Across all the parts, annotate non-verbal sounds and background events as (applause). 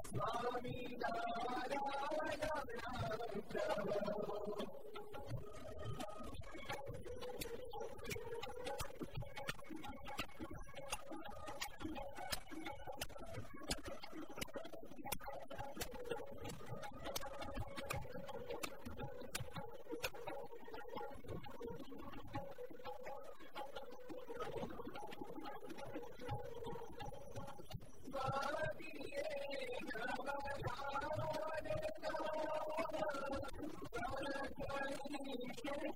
Swami Narayana Prabhu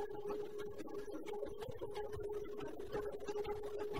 Thank you.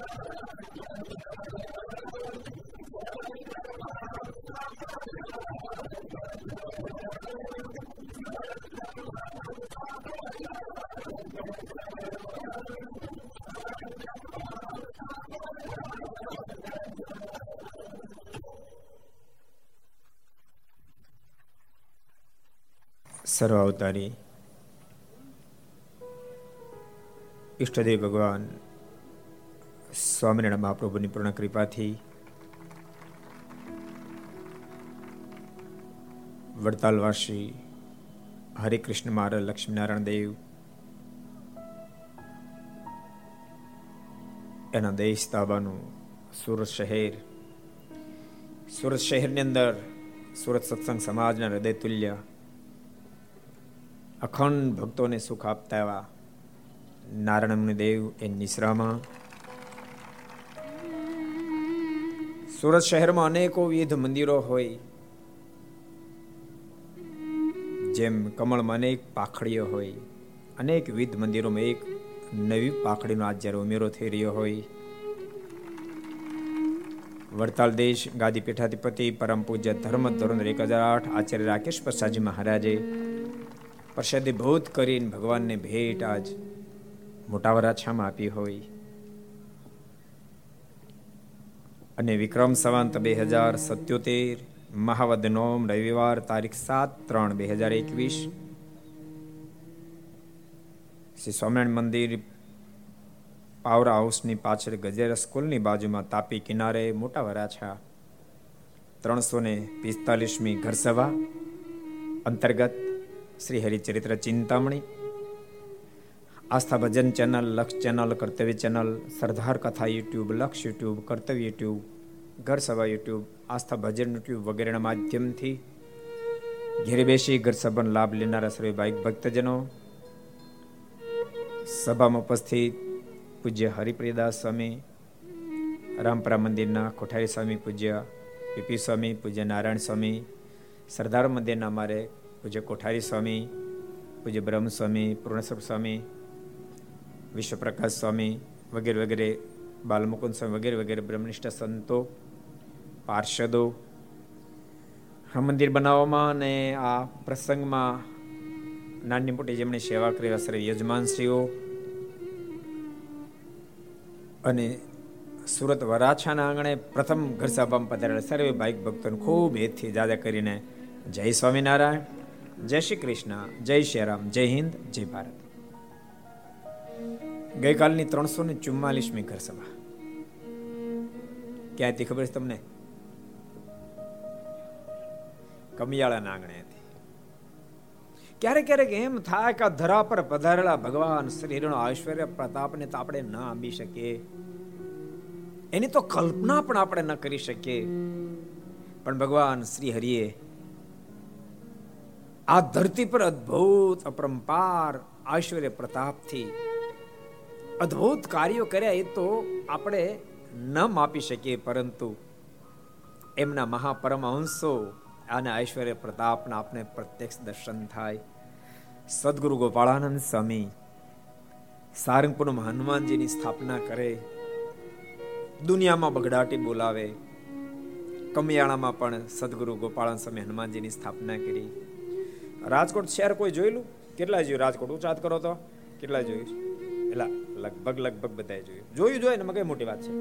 સર્વ અવતારી ઈષ્ટદેવ ભગવાન સ્વામિનારાયણ મહાપ્રભુની પૂર્ણ કૃપાથી વડતાલવાસી હરિકૃષ્ણ મહારાજ લક્ષ્મીનારાયણ દેવ, એના દેશ તાબાનું સુરત શહેર, સુરત શહેરની અંદર સુરત સત્સંગ સમાજના હૃદય તુલ્ય અખંડ ભક્તોને સુખ આપતા એવા નારાયણ દેવ એ નિશ્રામાં. સુરત શહેરમાં અનેકો વિવિધ મંદિરો હોય, જેમ કમળમાં અનેક પાખડીઓ હોય, અનેક વિવિધ મંદિરોમાં એક નવી પાખડીનો આજ જ્યારે ઉમેરો થઈ રહ્યો હોય. વડતાલ દેશ ગાદી પીઠાધિપતિ પરમ પૂજ્ય ધર્મ ધોરણ એક હજાર આઠ આચાર્ય રાકેશ પ્રસાદજી મહારાજે પ્રસાદી ભૂત કરીને ભગવાનને ભેટ આજ મોટા વરાછામાં આપી હોય. અને વિક્રમ સંવંત બે હજાર સત્યોતેર, મહાવદ નોમ, રવિવાર તારીખ સાત ત્રણ બે હજાર એકવીસ, શ્રી સ્વામિનારાયણ મંદિર પાવર હાઉસની પાછળ ગજેરા સ્કૂલની બાજુમાં તાપી કિનારે મોટા વરાછા ત્રણસો ને પિસ્તાલીસમી ઘરસભા અંતર્ગત Shri Haricharitra Chintamani. Aastha Bhajan channel, Laksh channel, Kartavya channel, Sardar Katha YouTube, Laksh YouTube, કર્તવ્ય યુટ્યુબ ઘર સભા યુટ્યુબ આસ્થા ભજન યુટ્યુબ વગેરેના માધ્યમથી ઘેરે બેસી ઘર સભાનો લાભ લેનારા સર્વે ભાઈ ભક્તજનો, સભામાં ઉપસ્થિત પૂજ્ય હરિપ્રિયદાસ સ્વામી, રામપરા મંદિરના કોઠારી સ્વામી પૂજ્ય પીપી સ્વામી, પૂજ્ય નારાયણ સ્વામી, સરદાર મંદિરના અમારે પૂજ્ય કોઠારી સ્વામી, પૂજ્ય બ્રહ્મ સ્વામી સ્વામી, વિશ્વપ્રકાશ સ્વામી વગેરે વગેરે, બાલમુકુંદ સ્વામી વગેરે વગેરે, બ્રહ્મનિષ્ઠ સંતો, પાર્ષદો આ મંદિર બનાવવામાં અને આ પ્રસંગમાં નાની મોટી જેમણે સેવા કરી શ્રી યજમાનશ્રીઓ અને સુરત વરાછાના આંગણે પ્રથમ ઘર સભામાં પધારેલા સર્વે ભાઈક ભક્તોને ખૂબ હેતથી જાજા કરીને જય સ્વામિનારાયણ. જય શ્રી કૃષ્ણ, જય શ્રી રામ, જય હિન્દ, જય ભારત. ગઈકાલની ત્રણસો ને ચુમ્માલીસમી ઘર સભા. ક્યાંથી ખબર છે તમને? કમિયાળાના આંગણે હતી ક્યારેક ક્યારેક એમ થાય કે ધરા પર પધારેલા ભગવાન શરીરનો ઐશ્વર્ય પ્રતાપને તો આપણે ન આંબી શકીએ. એની તો કલ્પના પણ આપણે ન કરી શકીએ. પણ ભગવાન શ્રી હરિએ આ ધરતી પર અદ્ભુત અપરંપાર આશ્વર્ય પ્રતાપથી અદ્ભુત કાર્યો કર્યા એ તો આપણે ન માપી શકીએ, પરંતુ એમના મહાપરમહંસો અને ઐશ્વર્ય પ્રતાપના આપણે પ્રત્યક્ષ દર્શન થાય. સદગુરુ ગોપાળાનંદ સ્વામી સારંગપુરમાં હનુમાનજીની સ્થાપના કરે, દુનિયામાં બગડાટી બોલાવે. કમિયાણામાં પણ સદગુરુ ગોપાળાન સ્વામી હનુમાનજીની સ્થાપના કરી. રાજકોટ શહેર કોઈ જોયેલું? કેટલા જોયું? રાજકોટ ઉચાત કરો તો? કેટલા જોયું? એટલે લગભગ લગભગ બધાએ જોયું. જોયું જોઈએ ને કઈ મોટી વાત છે?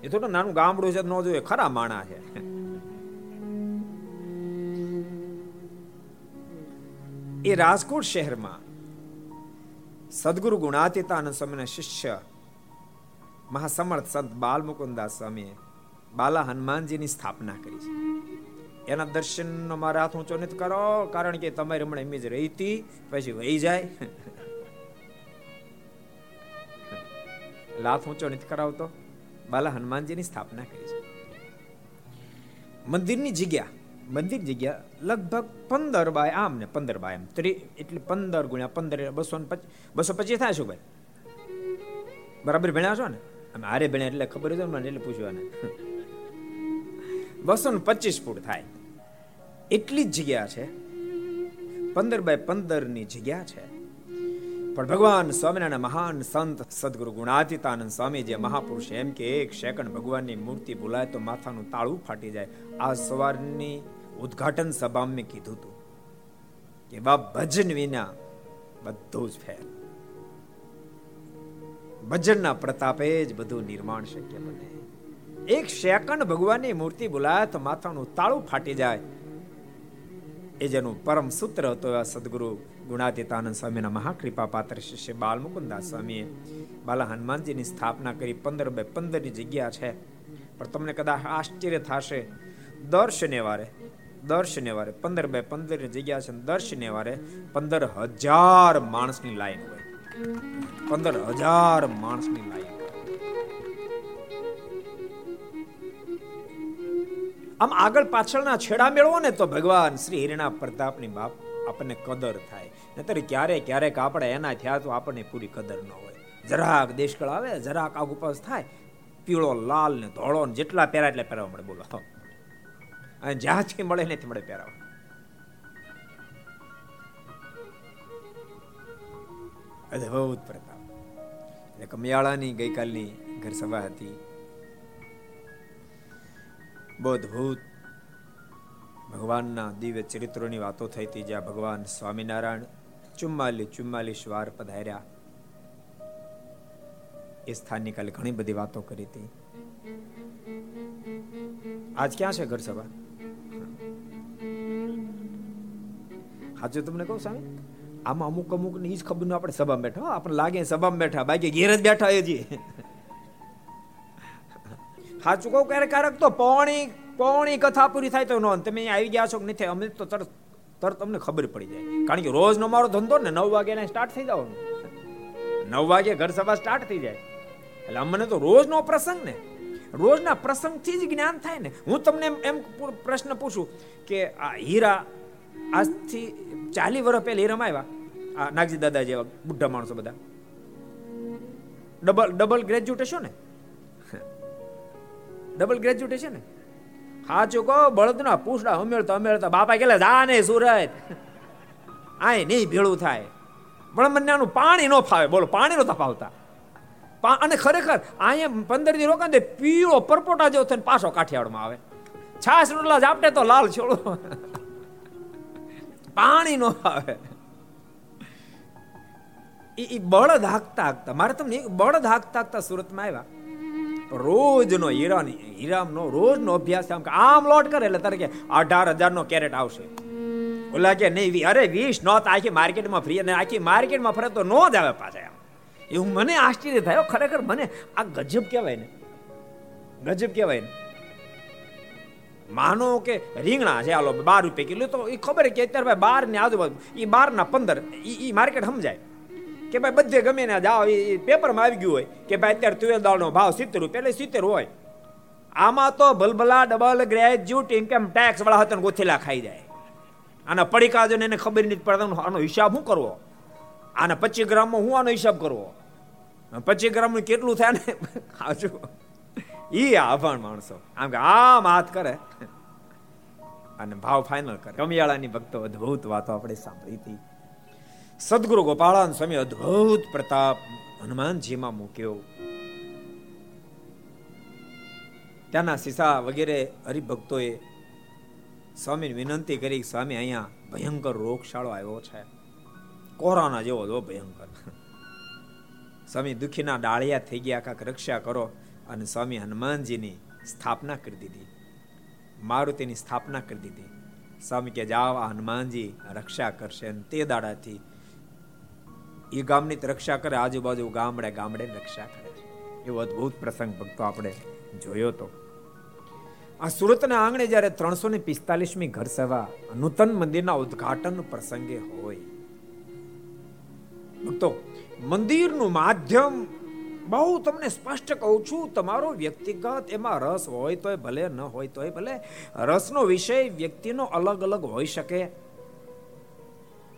એ થોડું નાનું ગામડું છે ન જોઈએ ખરા માણા છે. એ રાજકોટ શહેરમાં સદગુરુ ગુણાતીતાનંદ સ્વામીના શિષ્ય મહાસમર્થ સંત બાલ મુકુદાસ સ્વામીએ બાલા હનુમાનજીની સ્થાપના કરી છે. એના દર્શનનો મારા હાથ ઊંચો નથી કરો, કારણ કે તમારી હમણાં એમ જ રહી હતી, પછી વહી જાય. લાથ ઊંચો નથી કરાવતો. બાલા હનુમાનજીની સ્થાપના કરી છે. મંદિરની જગ્યા, મંદિર જગ્યા લગભગ પંદર બાય આમ ને પંદર બાય આમ. ત્રી, એટલે પંદર ગુણ્યા પંદર બસો બસો પચીસ થાય શું ભાઈ? બરાબર ભણ્યા છો ને? અમે હારે ભણ્યા એટલે ખબર છે મને એટલે પૂછવાને. બસો ને પચીસ ફૂટ થાય. એટલી જ જગ્યા છે. પંદર બાય પંદરની જગ્યા છે. પણ ભગવાન સ્વામિનારાયણ મહાન સંત સદગુરુ ગુણાતીતાનંદ સ્વામી જે મહાપુરુષ એમ કે એક સેકન્ડ ભગવાનની મૂર્તિ ભૂલાય તો માથાનું તાળું ફાટી જાય. આ સવારની ઉદઘાટન સભામાં મેં કીધું હતું કે બાપ ભજન વિના બધું જ ફેર. ભજનના પ્રતાપે જ બધું નિર્માણ શક્ય બને. એક સેકન્ડ ભગવાનની મૂર્તિ બોલાય તો માથાનું તાળું ફાટી જાય. એ જેનું પરમ સૂત્ર હતો એવા સદગુરુ ગુણાતીતાનંદ સ્વામીના મહાકૃપા પાત્ર શિષ્ય બાલ મુકુદાસ સ્વામીએ બાલા હનુમાનજીની સ્થાપના કરી પંદર બાય પંદરની જગ્યા છે. પણ તમને કદાચ આશ્ચર્ય થશે દર શનિવારે દર શનિવારે પંદર બે પંદરની જગ્યા છે દર શનિવારે પંદર હજાર માણસની લાઈન હોય. પંદર હજાર માણસની લાઈન. આમ આગળ પાછળના છેડા મેળવો ને તો ભગવાન શ્રી હિરણા પ્રતાપની બાપ આપણને કદર થાય. નતર ક્યારે ક્યારેક આપણે એના થયા તો આપણને પૂરી કદર ન હોય. જરાક દેશકળ આવે, જરાક આગ ઉપાસ થાય. પીળો, લાલ ને ધોળો ને જેટલા પહેરા એટલે પહેરવા મળે. બોલો અને જ્યાંથી મળે ને મળે પહેરાવા. અદભુત પ્રતાપ. એટલે કમિયાળાની ગઈકાલની ઘર સભા હતી. બહુ ભગવાનના દિવ્ય ચરિત્રોની વાતો થઈ હતી જ્યાં ભગવાન સ્વામિનારાયણ ચુમ્માલીસ ચુમ્માલીસ વાર પધાર્યા. એ સ્થાનની કાલે ઘણી બધી વાતો કરી હતી. આજ ક્યાં છે ઘર સભા? હાજુ તમને કહું સ્વામી, આમાં અમુક અમુકની જ ખબર આપણે સભામાં બેઠા આપણે લાગે સભામાં બેઠા, બાકી ઘેર જ બેઠા એ સાચું કહું ક્યારેક ક્યારેક તો પોણી પોણી કથા પૂરી થાય તો નો, તમે આવી ગયા છો કે નથી અમે તો તરત તરત તમને ખબર પડી જાય. કારણ કે રોજ નો મારો ધંધો ને નવ વાગે સ્ટાર્ટ થઈ જવાનું નવ વાગે ઘર સભા સ્ટાર્ટ થઈ જાય. એટલે અમને તો રોજનો પ્રસંગ ને, રોજના પ્રસંગથી જ જ્ઞાન થાય ને. હું તમને એમ પ્રશ્ન પૂછું કે આ હીરા આજથી ચાલી વર્ષ પહેલા હીરામાં આવ્યા? આ નાગજી દાદા જેવા બુઢા માણસો બધા. ડબલ ડબલ ગ્રેજ્યુએટ હશો ને? ડબલ ગ્રેજ્યુએટ છે ને હાચું કહો બળદના પૂછડા ઉમેરતા ઉમેરતા બાપા કેલા જા ને સુરત. આય નહીં ભેળું થાય. પણ મને આનું પાણી ન ફાવે. બોલો, પાણી નતા ફાવતા. અને ખરેખર, અહીંયા પંદર દી રોકાણ દે, પીળો પરપોટા જેવો થઈને પાછો કાઠિયાવાડમાં આવે. છાસ, રોટલા જાપટે તો લાલ છોડો. પાણી નો આવે એ બળદ હાકતા હાકતા, મારે તમને બળદ હાકતા હાકતા સુરતમાં આવ્યા. રોજનો હીરા હીરામનો રોજનો અભ્યાસ આમ આમ લોટ કરે એટલે તારે કે અઢાર હજારનો કેરેટ આવશે. ઓલા કે નહીં અરે વીસ નોત આખી માર્કેટમાં ફ્રી અને આખી માર્કેટમાં ફરે તો નો જ આવે પાછા એમ. એવું મને આશ્ચર્ય થયો ખરેખર મને આ ગજબ કહેવાય ને. ગજબ કહેવાય ને. માનો કે રીંગણા છે આલો બાર રૂપિયા કિલો, તો એ ખબર કે અત્યારે બાર ને આજુબાજુ એ બાર ના પંદર એ માર્કેટ સમજાય. કે ભાઈ બધે ગમે ને જાઓ. એ પેપરમાં આવી ગયું હોય કે ભાઈ અત્યારે તુવેર દાળનો ભાવ સિત્તેર એટલે સિત્તેર હોય. આમાં તો ભલભલા ડબલ ગ્રેજ્યુએટ ઇન્કમ ટેક્સ વાળા હતા ગોથેલા ખાઈ જાય. આના પડીકા ને એને ખબર નથી પડતા. આનો હિસાબ શું કરવો? આના પચીસ ગ્રામમાં હું આનો હિસાબ કરવો? પચીસ ગ્રામનું કેટલું થાય ને? હાજુ એ આભાણ માણસો. આમ કે આમ હાથ કરે. અને ભાવ ફાઇનલ કરે. કમિયાળાની ભક્તો અદભુત વાતો આપણે સાંભળી હતી. સદગુરુ ગોપાળાન સ્વામી અદ્ભુત પ્રતાપ હનુમાનજીમાં મૂક્યો. ત્યાંના સીસા વગેરે હરિભક્તોએ સ્વામીને વિનંતી કરી સ્વામી, અહીંયા ભયંકર રોગશાળો આવ્યો છે. કોરોના જેવો જો ભયંકર. સ્વામી દુખીના ડાળિયા થઈ ગયા, કાંક રક્ષા કરો અને સ્વામી હનુમાનજીની સ્થાપના કરી દીધી. મારુતિની સ્થાપના કરી દીધી. સ્વામી કે જાઓ, આ હનુમાનજી રક્ષા કરશે અને તે દાડાથી એ ગામની રક્ષા કરે, આજુબાજુ ગામડે ગામડે રક્ષા કરે એવો અદભુત પ્રસંગ ભક્તો આપણે જોયો તો. આ સુરતના આંગણે જ્યારે ત્રણસો ને પિસ્તાલીસમી ઘર સભા નૂતન મંદિરના ઉદઘાટન પ્રસંગે હોય. ભક્તો, મંદિરનું માધ્યમ બહુ તમને સ્પષ્ટ કહું છું, તમારો વ્યક્તિગત એમાં રસ હોય તોય ભલે ન હોય તોય ભલે, રસનો વિષય વ્યક્તિનો અલગ અલગ હોઈ શકે.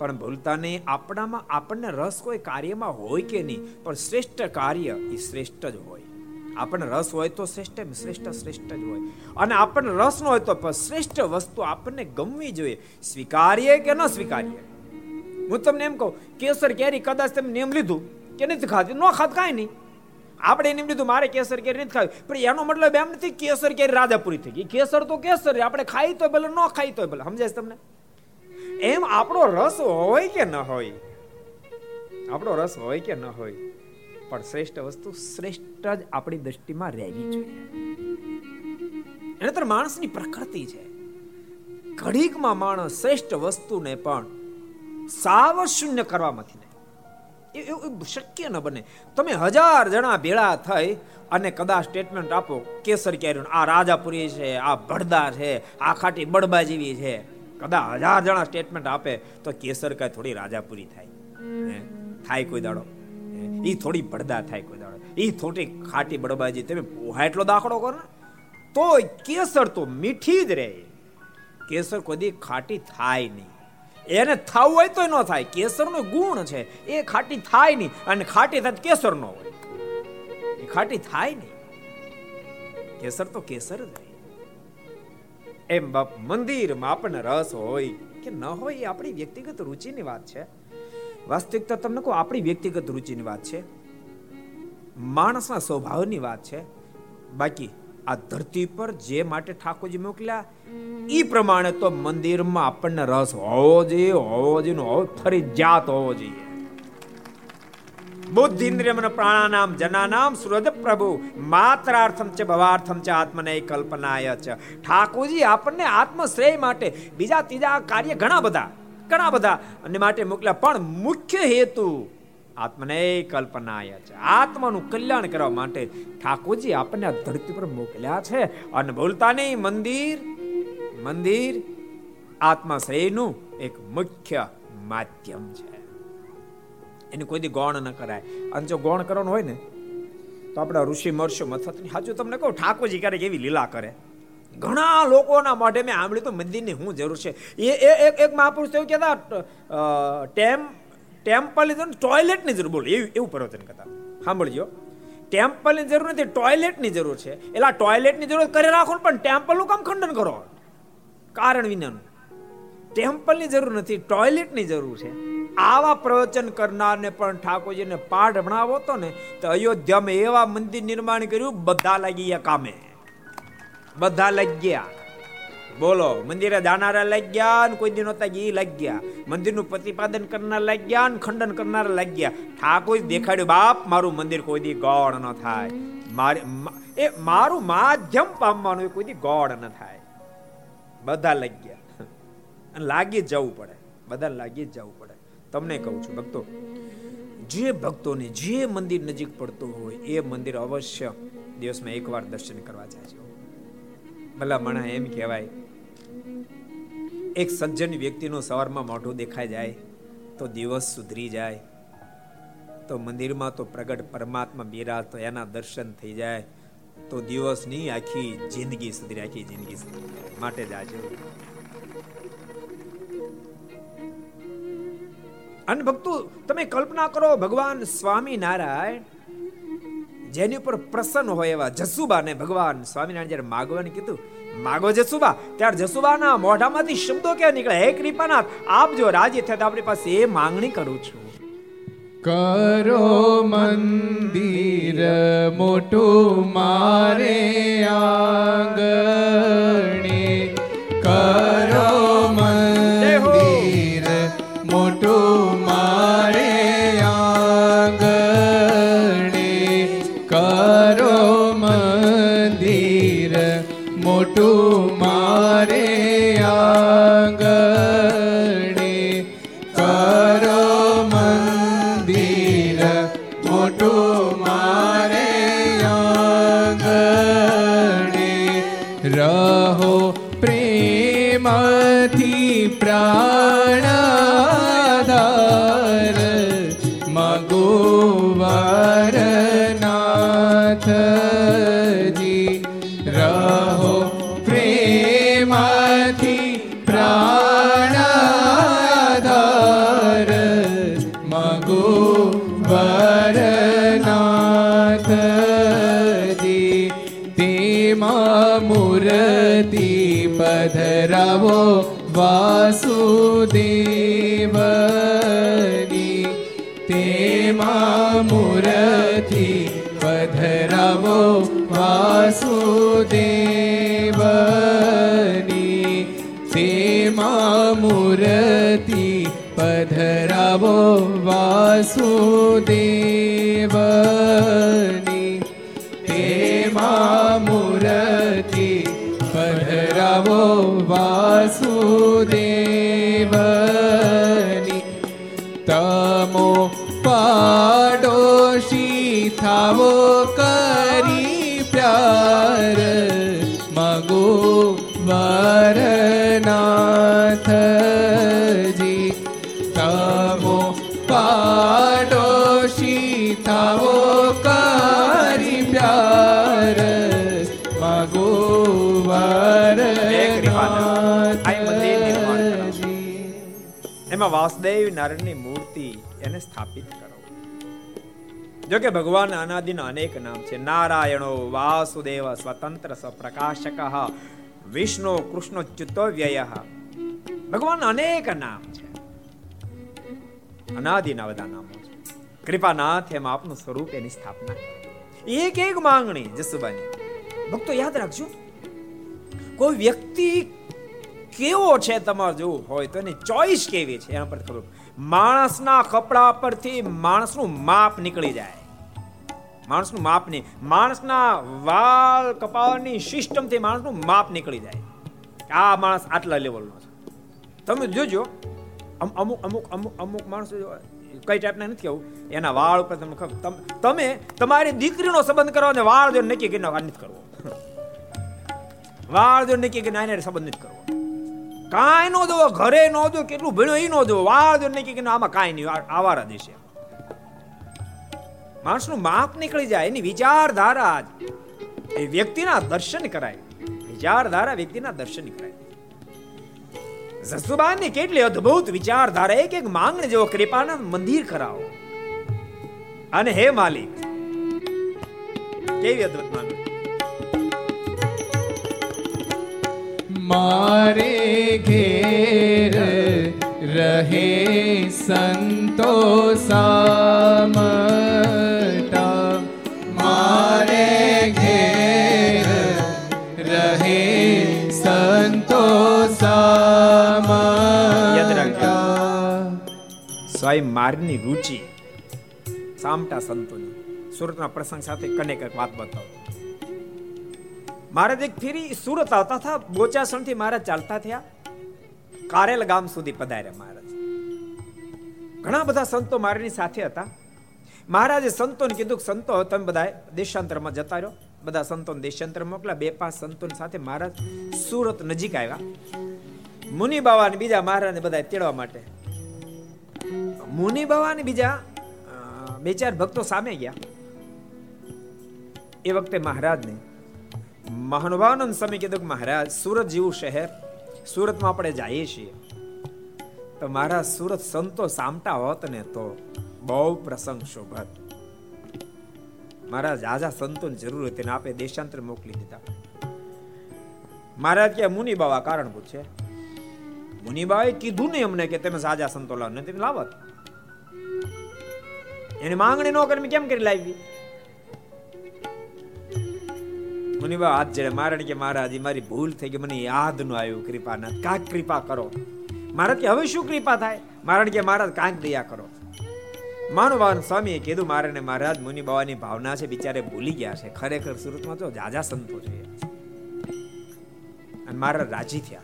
પણ ભૂલતા નહીં. આપણામાં આપણને રસ કોઈ કાર્યમાં હોય કે નહીં, પણ શ્રેષ્ઠ કાર્ય એ શ્રેષ્ઠ જ હોય. આપણને રસ હોય તો શ્રેષ્ઠ શ્રેષ્ઠ શ્રેષ્ઠ જ હોય. અને આપણને રસ ન હોય તો શ્રેષ્ઠ વસ્તુ આપણને ગમવી જોઈએ. સ્વીકારીએ કે ન સ્વીકારીએ? હું તમને એમ કહું, કેસર કેરી કદાચ તમે નિયમ લીધું કે નથી ખાધી. ન ખાત કાંઈ નહીં. આપણે એમ લીધું મારે કેસર કેરી નથી ખાવી પણ એનો મતલબ એમ નથી કેસર કેરી રાજાપુરી થઈ ગઈ. કેસર તો કેસર આપણે ખાઈ તો ભલે, ન ખાઈ તો ભલે. સમજાય તમને? એમ આપણો રસ હોય કે ન હોય? આપણો રસ હોય કે ન હોય? પણ શ્રેષ્ઠ વસ્તુ શ્રેષ્ઠ જ આપણી દ્રષ્ટિમાં રહેવી જોઈએ. એને તો માણસની પ્રકૃતિ છે. ઘડીકમાં માણસ શ્રેષ્ઠ વસ્તુને પણ સાવ શૂન્ય કરવામાંથી એવું શક્ય ન બને. તમે હજાર જણા ભેળા થઈ અને કદાચ સ્ટેટમેન્ટ આપો, કેસર કેરીનું, આ રાજાપુરી છે, આ ભડદા છે, આ ખાટી બળબા જેવી છે. કદાચ હજાર જણા સ્ટેટમેન્ટ આપે તો કેસર કાંઈ થોડી રાજાપુરી થાય. થાય કોઈ દાડો. એ થોડી પડદા થાય કોઈ દાડો. એ થોડી ખાટી બડબાજી તમે પોહા એટલો દાખલો કરો ને તો કેસર તો મીઠી જ રહે. કેસર કોઈ ખાટી થાય નહીં. એને થવું હોય તો ન થાય. કેસરનો ગુણ છે. એ ખાટી થાય નહીં. અને ખાટી થાય કેસર નો હોય. એ ખાટી થાય નહીં. કેસર તો કેસર જ એમ બાપ મંદિરમાં આપણને રસ હોય કે ન હોય એ આપણી વ્યક્તિગત રુચિની વાત છે. વાસ્તવિકતા તમને કહું, આપણી વ્યક્તિગત રુચિની વાત છે. માણસના સ્વભાવની વાત છે. બાકી આ ધરતી પર જે માટે ઠાકોરજી મોકલ્યા એ પ્રમાણે તો મંદિરમાં આપણને રસ હોવો જોઈએ હોવો જોઈએ હોવો જાત હોવો જોઈએ. બુદ્ધિન્દ્રિયમ પ્રાણાનામ જનાનામ સુરજ પ્રભુ માત્રાર્થમ છે ભવાર્થમ છે આત્મને કલ્પનાય છે ઠાકોરજી આપણને આત્મશ્રેય માટે બીજા ત્રીજા કાર્ય ઘણા બધા ઘણા બધા, અને માટે મોકલ્યા. પણ મુખ્ય હેતુ આત્મને કલ્પનાય છે આત્માનું કલ્યાણ કરવા માટે ઠાકોરજી આપણને આ ધરતી પર મોકલ્યા છે. અને બોલતા નહીં, મંદિર મંદિર આત્માશ્રેયનું એક મુખ્ય માધ્યમ છે. એની કોઈ દી ગૌણ ન કરાય. અને જો ગૌણ કરવાનું હોય ને, તો આપણા ઋષિ મર્ષો મથતની સાચું તમને કહું, ઠાકોરજી ક્યારેક એવી લીલા કરે. ઘણા લોકોના મોઢે મેં સાંભળ્યું તો મંદિરની શું જરૂર છે. એ એક એક મહાપુરુષ એવું કહેતા ટેમ ટેમ્પલની જરૂર ટોયલેટની જરૂર બોલો, એવું એવું પ્રવચન કરતા. સાંભળજો. ટેમ્પલની જરૂર નથી, ટોયલેટની જરૂર છે. એટલે ટોયલેટની જરૂર કરી રાખો પણ ટેમ્પલનું કામ ખંડન કરો. કારણ વિનાનું. ટેમ્પલની જરૂર નથી, ટોયલેટની જરૂર છે. આવા પ્રવચન કરનારને પણ ઠાકોરજીને પાઠ ભણાવો તો ને, તો અયોધ્યામાં એવા મંદિર નિર્માણ કર્યું, બધા લાગી ગયા કામે. બધા લાગી ગયા. બોલો, મંદિરે જાનારા લાગી ગયા ને કોઈ દિન નહોતા એ લાગી ગયા. મંદિરનું પ્રતિપાદન કરનાર લાગી ગયા ને ખંડન કરનાર લાગી ગયા. ઠાકોર દેખાડ્યું, બાપ, મારું મંદિર કોઈ દી ગૌણ ન થાય. મારે એ મારું માધ્યમ પામવાનું કોઈ દી ગૌણ ન થાય. બધા લાગી ગયા. અને લાગી જવું પડે. બધા લાગી જવું પડે. તમને કહું છું, ભક્તો. જે ભક્તોને જે મંદિર નજીક પડતું હોય, એ મંદિર અવશ્ય દિવસમાં એકવાર દર્શન કરવા જાય ભલા મણા એમ કહેવાય, એક સજ્જન વ્યક્તિનું સવારમાં મોઢું દેખાઈ જાય, તો દિવસ સુધરી જાય, તો મંદિરમાં તો પ્રગટ પરમાત્મા બિરાજ, તો એના દર્શન થઈ જાય, તો દિવસની આખી જિંદગી સુધરી, આખી જિંદગી સુધરી માટે જ અને ભક્તો તમે કલ્પના કરો ભગવાન સ્વામી નારાયણ જેની ઉપર પ્રસન્ન હોય એવા જસુબાને ભગવાન સ્વામિનારાયણ જ્યારે માગવાનું કીધું માગો જસુબા. ત્યારે જસુબાના મોઢામાંથી શબ્દો ક્યાં નીકળે? હે કૃપાનાથ આપ જો રાજી થયા આપણી પાસે એ માંગણી કરું છું. કરો મંદિર મોટું મારે આંગણે. કરો મંદિર મોટું दे વાસુદેવ નારાયણની મૂર્તિ એને સ્થાપિત કરો. જો કે ભગવાન અનાદિના અનેક નામ છે. નારાયણો, વાસુદેવ, સ્વતંત્ર સ્વપ્રકાશક, વિષ્ણુ કૃષ્ણ ચ્યુતો વ્યય. ભગવાન અનેક નામ છે. અનાદિના બધા નામો છે. કૃપાનાથ એમ આપનું સ્વરૂપ એની સ્થાપના એક એક માંગણી જસુબાની ભક્તો યાદ રાખજો. કોઈ વ્યક્તિ કેવો છે તમારે? જોવું હોય તો એની ચોઈસ કેવી છે? એના પર ખબર માણસના કપડા પરથી માણસનું માપ નીકળી જાય. માણસનું માપ નહીં માણસના વાલ કપાળની સિસ્ટમથી માણસનું માપ નીકળી જાય. આ માણસ આટલા લેવલનો છે. તમે જોજો અમુક અમુક અમુક અમુક માણસો કઈ ટાઈપના નથી કેવું એના વાળ ઉપર તમને ખબર તમે તમારી દીકરીનો સંબંધ કરવા ને વાળ જો નક્કી કરીને નથી કરવો. વાળ જો નક્કી કરીને આને સંબંધ નથી કરવો. કાંઈ નો દો ઘરે નો દો કેટલું ભણ્યો એ નો દો વાળ જો નહીં કે આમાં કાંઈ નહીં આવારા દેશે માણસનું માપ નીકળી જાય, એની વિચારધારા એ વ્યક્તિના દર્શન કરાય. વિચારધારા વ્યક્તિના દર્શન કરાય. જસુબાની કેટલી અદ્ભુત વિચારધારા, એક એક માંગણી જેવો કૃપાના મંદિર કરાવો અને હે માલિક, કેવી અદ્ભુત માંગણી. મારે ઘેર રહે સંતો સામટા મારે ઘેર રહે સંતો સામટા સ્વયં મારની રુચિ સામટા સંતોની. સુરતના પ્રસંગ સાથે કનેક વાત બતાવો. મહારાજ એક ફેરી સુરત આવતા હતા બોચાસણથી મહારાજ ચાલતા થયા. કારેલ ગામ સુધી પધાર્યા મહારાજ. ઘણા બધા સંતો મારાની સાથે હતા. મહારાજે સંતોને કીધું કે સંતો તમે બધા દેશાંતરમાં જતા રહ્યો. બધા સંતોને દેશાંતર મોકલા. બે પાંચ સંતોની સાથે મહારાજ સુરત નજીક આવ્યા. મુનિ બાવા ને બીજા મહારાજને બધા તેડવા માટે. મુનિ બાવા ને બીજા બે ચાર ભક્તો સામે ગયા. એ વખતે મહારાજને મહાનુભાવાનંદ સ્વામી કીધું કે મહારાજ, સુરત જેવું શહેર, સુરતમાં આપણે જઈએ છીએ. તો મારા સુરત સંતો સામટા હોત ને તો બહુ પ્રસંગ શોભત મારા જાજા સંતોની જરૂર હતી ને આપે દેશાંતર મોકલી દીધા. મહારાજ કે, મુનિ બાવા કારણ પૂછે? મુનિ બાવાએ કીધું નહીં અમને કે, તમે સાજા સંતો લાવ નથી લાવત? એની માંગણી ન કરી કેમ કરી લાવી? મુનિબા હાથ જડે મારણ કે મહારાજ મારી ભૂલ થઈ ગઈ, મને યાદ ન આવ્યું, કૃપાનાથ કાંક કૃપા કરો. મહારાજ કે હવે શું કૃપા થાય? મારણ કે મહારાજ કાંક દયા કરો. માનવાન સ્વામીએ કીધું મારે મહારાજ, મુનિ બાવાની ભાવના છે, બિચારે ભૂલી ગયા છે. ખરેખર સુરતમાં તો જાજા સંતો છે. અને મારા રાજી થયા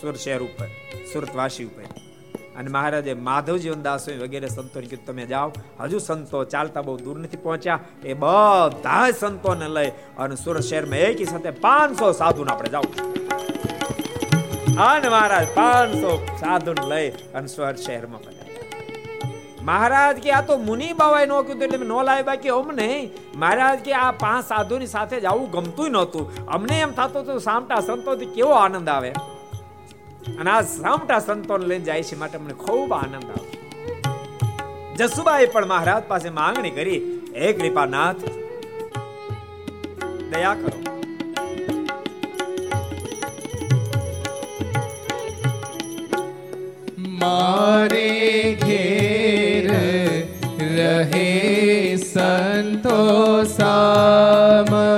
સુરત શહેર ઉપર, સુરતવાસી ઉપર. અને મહારાજે માધવજીવન દાસ વગેરે સંતોને કીધું, તમે જાઓ. હજુ સંતો ચાલતા બહુ દૂર નથી પહોંચ્યા. એ બધા સંતોને લઈ અને સુરત શહેરમાં એકી સાથે પાંચસો સાધુને આપણે જાવ અને મહારાજ પાંચસો સાધુ લઈ અને સુરત શહેરમાં મહારાજ કે, આ તો મુનિ બાવાએ નો કીધું એટલે નો લાવ્યા બાકી અમને મહારાજ કે, આ પાંચ સાધુની સાથે જ આવું ગમતું નહોતું. અમને એમ થતું હતું સામટા સંતોથી કેવો આનંદ આવે. અને આ સામટા સંતોને લઈને જાય છે માટે મને ખૂબ આનંદ આવે જસુબાએ પણ મહારાજ પાસે માંગણી કરી, હે કૃપાનાથ, દયા કરો. મારે ઘેર રહે સંતો સામા.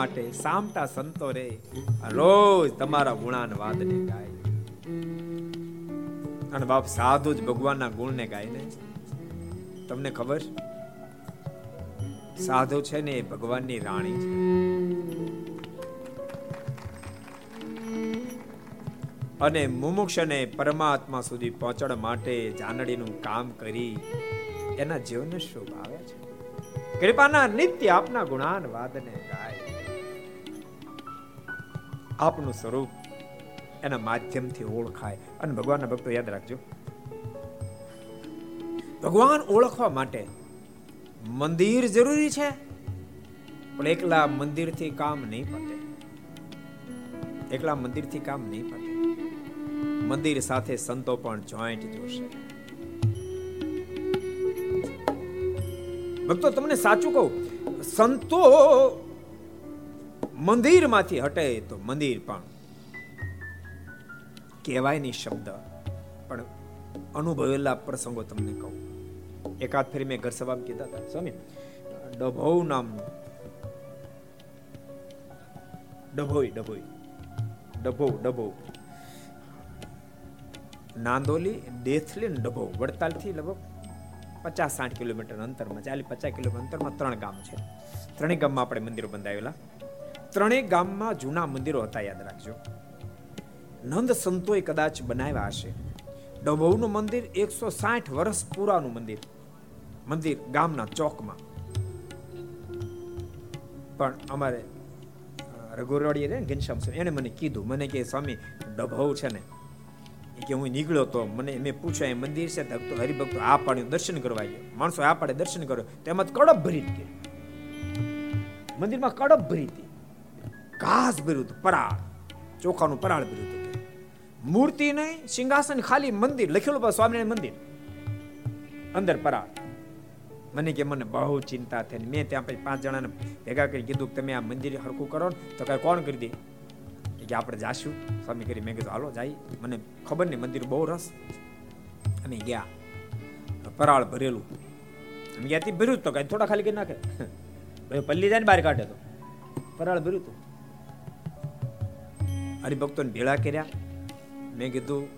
માટે સામટા સંતો રે રોજ તમારા ગુણાન વાદને ગાય અને બાપ સાધુ જ ભગવાનના ગુણને ગાય ને તમને ખબર સાધુ છે ને એ ભગવાનની રાણી છે અને મુમુક્ષને પરમાત્મા સુધી પહોંચવા માટે જાનડીનું કામ કરી એના જીવનને શુભ આવે છે. કૃપાના નિત્ય આપના ગુણાન વાદને ગાય. આપનું સ્વરૂપ એના માધ્યમથી ઓળખાય. અને ભગવાનના ભક્તો યાદ રાખજો. ભગવાન ઓળખવા માટે મંદિર જરૂરી છે. પણ એકલા મંદિરથી કામ નહીં પતે. એકલા મંદિરથી કામ નહીં પતે. મંદિર સાથે સંતો પણ જોઈન્ટ જોશે ભક્તો, તમને સાચું કહું, સંતો મંદિરમાંથી હટે તો મંદિર પણ કહેવાય નહીં શબ્દ, પણ અનુભવેલા પ્રસંગો તમને કહું. એકાદ ફેરી મેં ઘર સભામાં કીધા હતા, સ્વામી ડભોવ નામ ડભોઈ ડભોઈ ડભોવ ડભોવ નાંદોલી, દેથલી ડભો વડતાલથી લગભગ પચાસ સાઠ કિલોમીટર અંતરમાં ચાલી પચાસ કિલોમીટર અંતરમાં ત્રણ ગામ છે. ત્રણેય ગામમાં આપણે મંદિરો બંધાવેલા ત્રણેય ગામમાં જૂના મંદિરો હતા, યાદ રાખજો. નંદ સંતોએ કદાચ બનાવ્યા હશે. ડભોનું મંદિર એકસો સાઠ વર્ષ પૂરાનું મંદિર. મંદિર ગામના ચોકમાં. પણ અમારે રઘુરવાડીએ રે ઘનશ્યામ એને મને કીધું. મને કે, સ્વામી ડભોવ છે ને કે હું નીકળ્યો તો મને મેં પૂછ્યું એ મંદિર છે? ભક્તો હરિભક્તો આ પાડ્યું, દર્શન કરવા ગયો માણસો આ પાડે, દર્શન કર્યો તેમાં કડપ ભરી હતી મંદિરમાં કડપ ભરી હતી. ઘાસ ભર્યું પરાળ. ચોખાનું પરાળ ભર્યું હતું. મૂર્તિ નહીં, સિંહાસન ખાલી મંદિર. લખેલું પણ સ્વામિનારાયણ મંદિર. અંદર પરાળ. મને કે મને બહુ ચિંતા થઈ મેં ત્યાં પછી પાંચ જણાને ભેગા કરી કીધું કે તમે આ મંદિર હરખું કરો ને, તો કઈ કોણ કરી દે? કે આપણે જાશું. સ્વામી કરી મેં કીધું, હાલો, જાય. મને ખબર નહીં, મંદિર બહુ રસ. અમે ગયા. પરાળ ભરેલું. અમે ગયા થી ભર્યું તો કઈ, થોડા ખાલી કરી નાખે. (laughs) ભાઈ પલ્લી જાય ને બહાર કાઢે તો. પરાળ ભર્યું હતું હરિભક્તોને ભેળા કર્યા. મેં કીધું,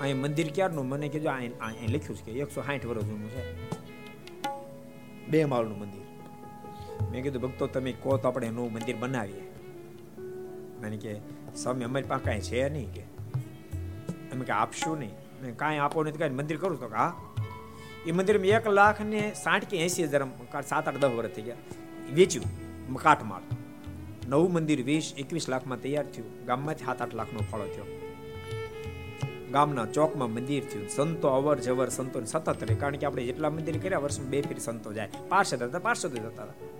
અહીં મંદિર ક્યારનું? મને કીધું અહીં લખ્યું છે કે એકસો સાઠ વર્ષ જૂનું છે. બે માળનું મંદિર. મેં કીધું, ભક્તો, તમે કહો તો આપણે નવું મંદિર બનાવીએ. મને કે સ્વામી અમારી પાસે કાંઈ છે નહીં કે. અમે કે આપશું નહીં. મેં કાંઈ આપો નહીં કાંઈ મંદિર કરું તો કે? એ મંદિરમાં એક લાખ ને સાઠ કે એસી હજાર સાત આઠ દસ વર્ષ થઈ ગયા. વેચ્યું કાટમાળ. નવું મંદિર વીસ, એકવીસ લાખમાં તૈયાર થયું. ગામમાંથી સાત આઠ લાખનો ફળો થયો. ગામના ચોકમાં મંદિર થયું. સંતો અવર જવર સંતો સતત રહે. કારણ કે આપણે જેટલા મંદિર કર્યા, વર્ષમાં બે ફેર સંતો જાય. પાર્ષદ હતા પાર્ષદ જતા હતા.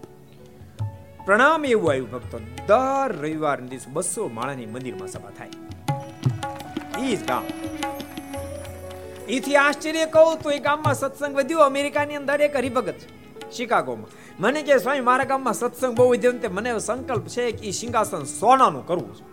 પ્રણામ એવું આવ્યું ભક્તો દર રવિવાર દિવસ બસો માળાની મંદિરમાં સભા થાય. ઈ જ ગામ. એથી આશ્ચર્ય કહું તો એ ગામમાં સત્સંગ વધ્યો. અમેરિકાની અંદર એક હરિભગત શિકાગોમાં. મને કે સ્વામી, મારા ગામમાં સત્સંગ બહુ વધ્યો મને સંકલ્પ છે કે એ સિંહાસન સોનાનું કરવું છે.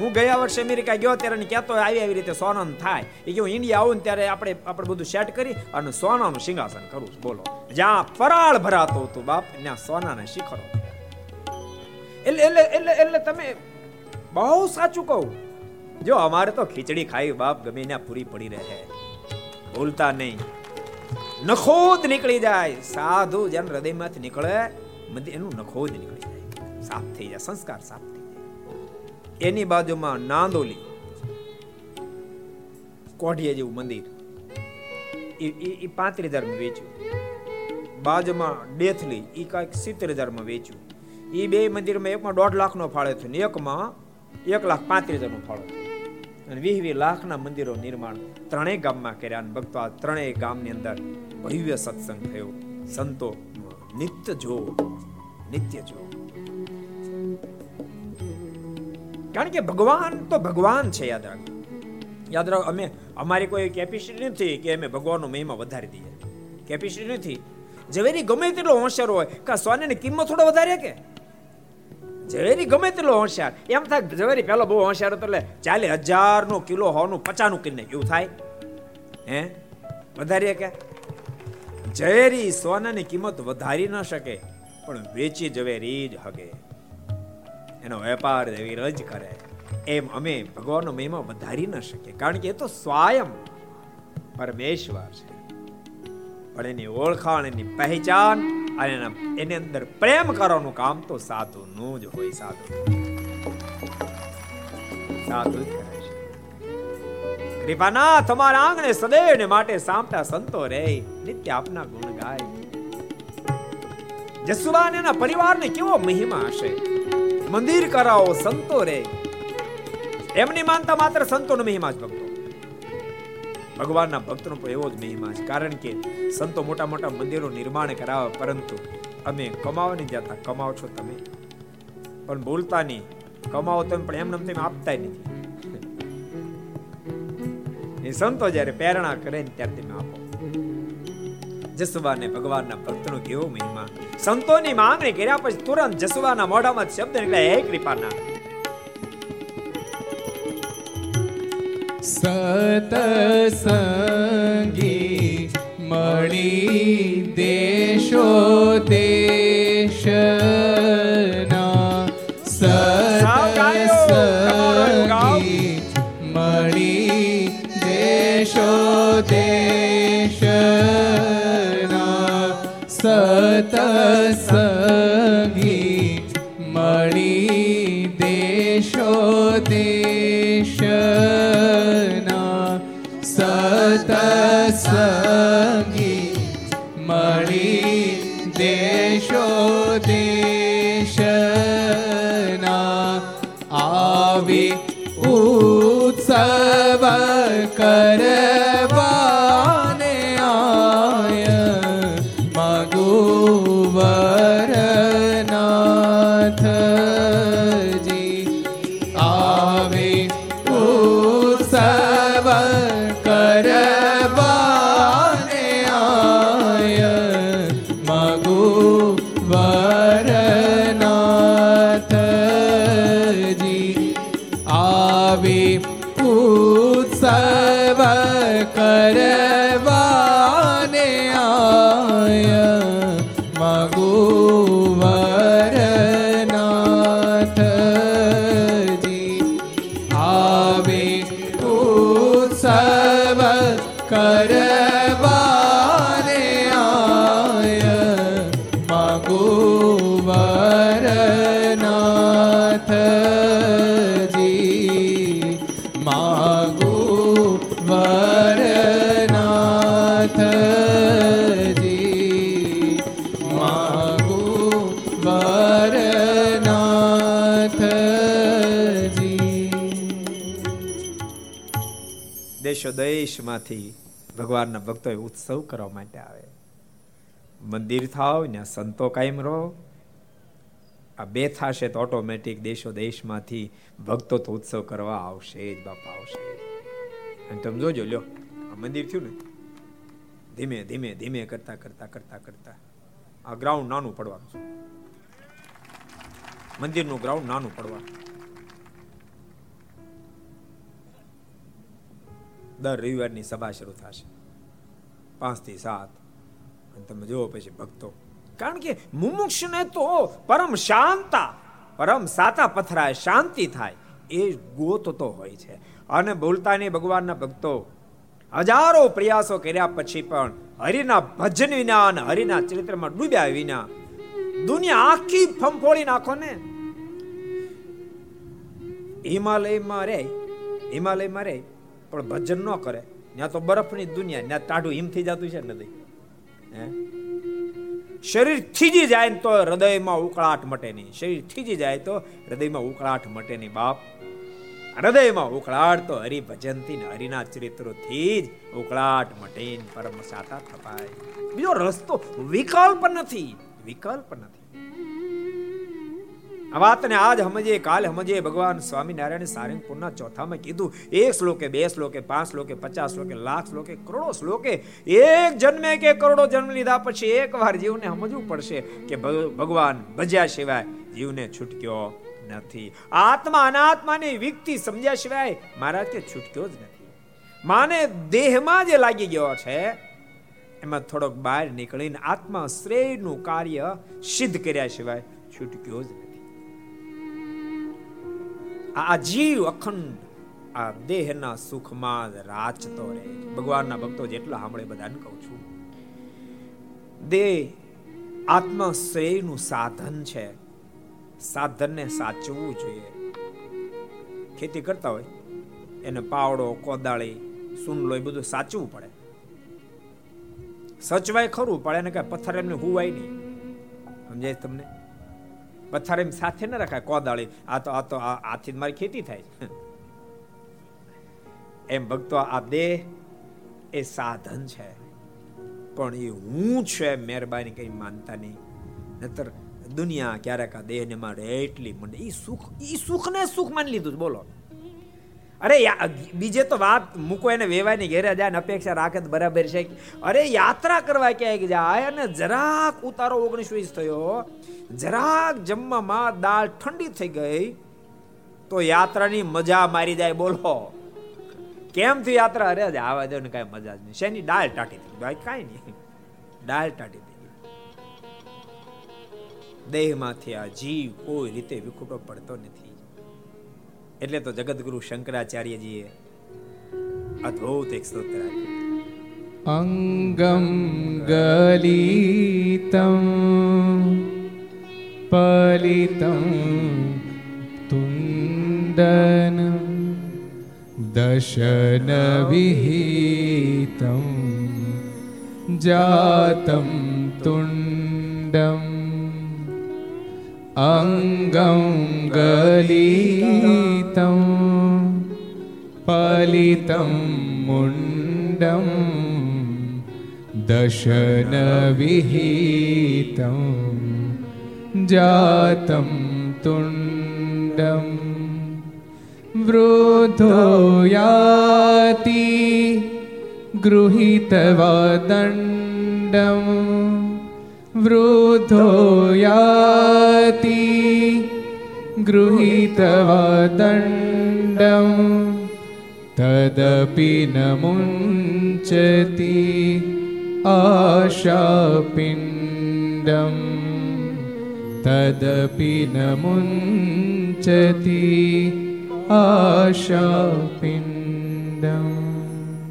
હું ગયા વર્ષે અમેરિકા ગયો ત્યારે કહેતો આવી આવી રીતે સોનાનું થાય. એ કે હું ઇન્ડિયા આવું ને ત્યારે આપણે આપણે બધું સેટ કરી અને સોનાનું સિંહાસન કરું છું. બોલો. જ્યાં પરાળ ભરાતો હતું બાપ, ત્યાં સોનાના શિખરો એટલે એટલે એટલે એટલે તમે બહુ સાચું કહું. જો અમારે તો ખીચડી ખાઈ બાપ ગમે ત્યાં પૂરી પડી રહે. ભૂલતા નહીં. નખોદ નીકળી જાય. સાધુ જેમ હૃદયમાંથી નીકળે એનું નખોદ નીકળી જાય. સાફ થઈ જાય. સંસ્કાર સાફ થઈ એની બાજુમાં નાંદોલી, કોઢિયા જેવું મંદિર. એ પાંત્રીસ હજારમાં વેચ્યું. બાજુમાં ડેથલી એ કાંઈક સિત્તેર હજારમાં વેચ્યું. એ બે મંદિરમાં એકમાં દોઢ લાખનો ફાળો થયો ને એકમાં એક લાખ પાંત્રીસ હજારનો ફાળો અને વીસ વીસ લાખના મંદિરો નિર્માણ ત્રણેય ગામમાં કર્યા અને ભક્તો આ ત્રણેય ગામની અંદર ભવ્ય સત્સંગ થયો. સંતો નિત્ય જો નિત્ય જો કારણ કે ભગવાન તો ભગવાન છે, યાદ રાખો યાદ રાખો, અમે, અમારી કોઈ કેપેસિટી નથી કે અમે ભગવાનનો મહિમા વધારી દઈએ. કેપેસિટી નથી. ઝવેરી ગમે તેટલો હોશિયાર હોય, કે સોનાની કિંમત થોડો વધારે કે? ઝવેરી ગમે તેટલો હોશિયાર. એમ થાય ઝવેરી પેલો બહુ હોશિયાર હતો એટલે ચાલી હજારનો કિલો હોનું, પચાનું કિલો એવું થાય. હે? વધારીએ કે? ઝવેરી સોનાની કિંમત વધારી ન શકે, પણ વેચી ઝવેરી જ હગે એનો વેપાર એવી રજ કરે. એમ અમે ભગવાનનો મહિમા વધારી ન શકીએ. કારણ કે એ તો સ્વયં પરમેશ્વર છે. પણ એની ઓળખાણ, એની પહેચાન અને એની અંદર પ્રેમ કરવાનું કામ તો સાધુનું જ હોય, સાધુ. સાધુ જ કરે કૃપાના તમારા આંગણે સદૈવ માટે સાંભળતા સંતો રે. નિત્ય આપના ગુણ ગાય. જસુબાન એના પરિવારને કેવો મહિમા હશે? મંદિર કરાવો સંતો રે. એમની માનતા માત્ર સંતોનો મહિમા જ ભક્તો. ભગવાનના ભક્તનો પણ એવો જ મહિમા છે. કારણ કે સંતો મોટા મોટા મંદિરો નિર્માણ કરાવે, પરંતુ અમે કમાવાની જતા. કમાવો છો તમે? પણ બોલતા નહીં. કમાવો તમે પણ એમને તમે આપતા નથી. એ સંતો જ્યારે પ્રેરણા કરે ને ત્યારે તમે આપો. જસવાને ભગવાનના ભક્તનો કેવો મહિમા. સંતોની માંગણી કર્યા પછી તુરંત જસવાના મોઢામાં શબ્દ નીકળ્યા હે કૃપાના. સતસંગી મળી દેશો દેશના. સતસંગી મળી દેશો દેશના સતસંગી મળી દેશો દેશના દેશમાંથી ભગવાનના ભક્તો ઉત્સવ કરવા માટે આવે. મંદિર થાવ ને સંતો કાયમ રહો. આ બે થશે તો ઓટોમેટિક દેશો દેશમાંથી ભક્તો તો ઉત્સવ કરવા આવશે જ, બાપા આવશે. અને તમે જોજો, લ્યો, આ મંદિર થયું ને, ધીમે ધીમે ધીમે કરતા કરતા કરતા કરતા. આ ગ્રાઉન્ડ નાનું પડવાનું છે. મંદિરનું ગ્રાઉન્ડ નાનું પડવાનું. દર રવિવારની સભા શરૂ થશે. પાંચથી સાત. અને તમે જુઓ પછી ભક્તો. કારણ કે મુમુક્ષને તો પરમ શાંતા, પરમ સાતા પથરાય, શાંતિ થાય, એ ગોતતો હોય છે. અને બોલતા નહીં ભગવાનના ભક્તો હજારો પ્રયાસો કર્યા પછી પણ હરિના ભજન વિના અને હરિના ચરિત્રમાં ડૂબ્યા વિના દુનિયા આખી ફંફોળી નાખો ને. હિમાલયમાં રે હિમાલયમાં રે. પણ ભજન ન કરે. ત્યાં તો બરફની દુનિયા ત્યાં ટાઢું હિમ થઈ જતું છે નદી. હે? શરીર થીજી જાય તો હૃદયમાં ઉકળાટ મટે નહીં. શરીર થીજી જાય તો હૃદયમાં ઉકળાટ મટે નહીં, બાપ. હૃદયમાં ઉકળાટ તો હરિભજનથી ને હરિના ચરિત્રોથી જ ઉકળાટ મટે પરમ સાતા થપાય. બીજો રસ્તો વિકલ્પ નથી. વિકલ્પ નથી. આ વાતને આજ સમજીએ કાલે સમજીએ ભગવાન સ્વામિનારાયણ સારંગપુરના ચોથામાં કીધું, એક શ્લોકે, બે શ્લોકે, પાંચ શ્લોકે, પચાસ શ્લોકે, લાખ શ્લોકે, કરોડો શ્લોકે, એક જન્મે કે કરોડો જન્મ લીધા પછી એકવાર જીવને સમજવું પડશે કે ભગવાન ભજ્યા સિવાય જીવને છૂટક્યો નથી. આત્મા અનાત્માની વ્યક્તિ સમજ્યા સિવાય મહારાજ કે છૂટક્યો જ નથી. માને દેહમાં જે લાગી ગયો છે, એમાં થોડોક બહાર નીકળીને આત્મા શ્રેયનું કાર્ય સિદ્ધ કર્યા સિવાય છૂટક્યો જ નથી આ જીવ અખંડ, આ દેહના સુખમાં રાચતો રહે ભગવાનના ભક્તો જેટલા સાંભળે બધાને કહું છું. દેહ આત્મશ્રેયનું સાધન છે. સાધનને સાચવવું જોઈએ. ખેતી કરતા હોય, એને પાવડો, કોદાળી સુનલો એ બધું સાચવું પડે. સચવાય ખરું પડે એને કઈ પથ્થર એમને હુવાય નહીં. સમજાય તમને? પથ્થર એમ સાથે ન રખાય, કોદાળી. આ તો આ તો આથી મારી ખેતી થાય એમ ભક્તો, આ દેહ એ સાધન છે. પણ એ હું છે મહેરબાની કઈ માનતા નહીં. નતર દુનિયા ક્યારેક આ દેહને મારે એટલી મને એ સુખ એ સુખને સુખ માની લીધું બોલો. અરે બીજે તો વાત મૂકો એને વેવાની ઘેરે જાય ને અપેક્ષા રાખે તો બરાબર છે. અરે યાત્રા કરવા ક્યાંક જાય અને જરાક ઉતારો ઓગણીસ વીસ થયો. જરાક જમવામાં દાળ ઠંડી થઈ ગઈ તો યાત્રાની મજા મારી જાય, બોલો. કેમ થયું યાત્રા? અરે આવા દે ને કઈ મજા જ નહીં. શેની? દાળ ટાટી થઈ ભાઈ, કાંઈ નહીં. દાળ ટાટી થઈ દેહમાંથી આ જીવ કોઈ રીતે વિખૂટો પડતો નથી. એટલે તો જગતગુરુ શંકરાચાર્યજીએ અદ્ભુત એક સ્તોત્ર અંગમ ગલિતમ પલિતમ તુંડન દશન વિહિતમ જાતમ તુંડમ अङ्गं गलितं पलितं मुण्डं दशनविहितं जातं तुण्डं। वृद्धो याति गृहीतवा વૃદ્ધો યાતિ ગૃહીતવદંડમ તદપિ ન મુંચતિ આશાપિંડમ તદપિ ન મુંચતિ આશાપિંડમ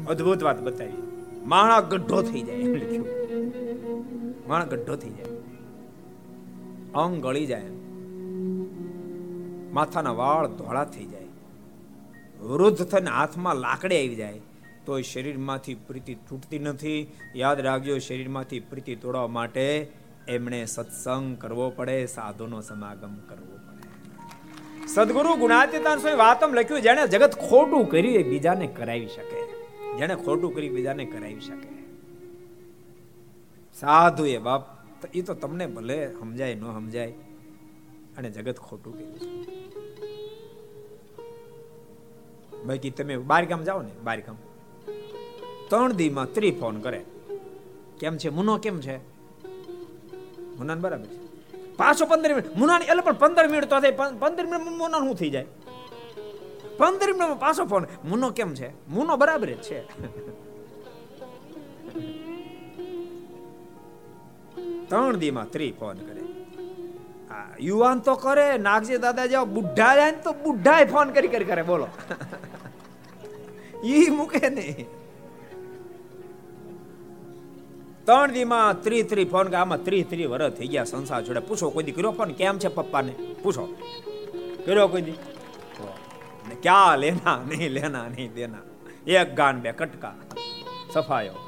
અદ્ભુત વાત બતાવી માણા ગઢો થઈ જાય લખ્યું માણ ગઢો થઈ જાય. અંગ ગળી જાય. માથાના વાળ ધોળા થઈ જાય. વૃદ્ધ થઈને હાથમાં લાકડી આવી જાય. તો શરીરમાંથી પ્રીતિ તૂટતી નથી. યાદ રાખજો, શરીરમાંથી પ્રીતિ તોડવા માટે એમણે સત્સંગ કરવો પડે, સાધુનો સમાગમ કરવો પડે. સદગુરુ ગુણાતીતાન સ્વામી વાતમ લખ્યું જેને જગત ખોટું કર્યું એ બીજાને કરાવી શકે. જેને ખોટું કરી બીજાને કરાવી શકે. સાધુ એ બાપ એ તો તમને ભલે સમજાય, ન સમજાય, અને જગત ખોટું કર્યું બાકી તમે બાર ગામ જાઓ ને બાર ગામ ત્રણ દીમાં ત્રી ફોન કરે. કેમ છે? મુનો કેમ છે? મુનાન બરાબર છે. પાછો પંદર મિનિટ, મુનાની એટલે પણ પંદર મિનિટ તો થાય પંદર મિનિટ મુના શું થઈ જાય? પંદર મિનિટમાં પાછો ફોન, મુનો કેમ છે? મુનો બરાબર જ છે. ત્રણ દીમાં ત્રી ફોન કરે. યુવાન તો કરે, નાગજી દાદા જેવા બુઢા જાય તો બુઢા ફોન કરી કરી કરે, બોલો. ઈ મૂકે નહીં. ત્રણ દીમાં ત્રી ત્રી ફોન કે આમાં ત્રી ત્રી વર્ષ થઈ ગયા સંસાર જોડે. પૂછો કોઈ દી, કર્યો ફોન? કેમ છે પપ્પાને? પૂછો. કર્યો કોઈ દી? ક્યાં લેના, નહીં લેના, નહીં દેના. એક ગાન બે કટકા. સફાયો.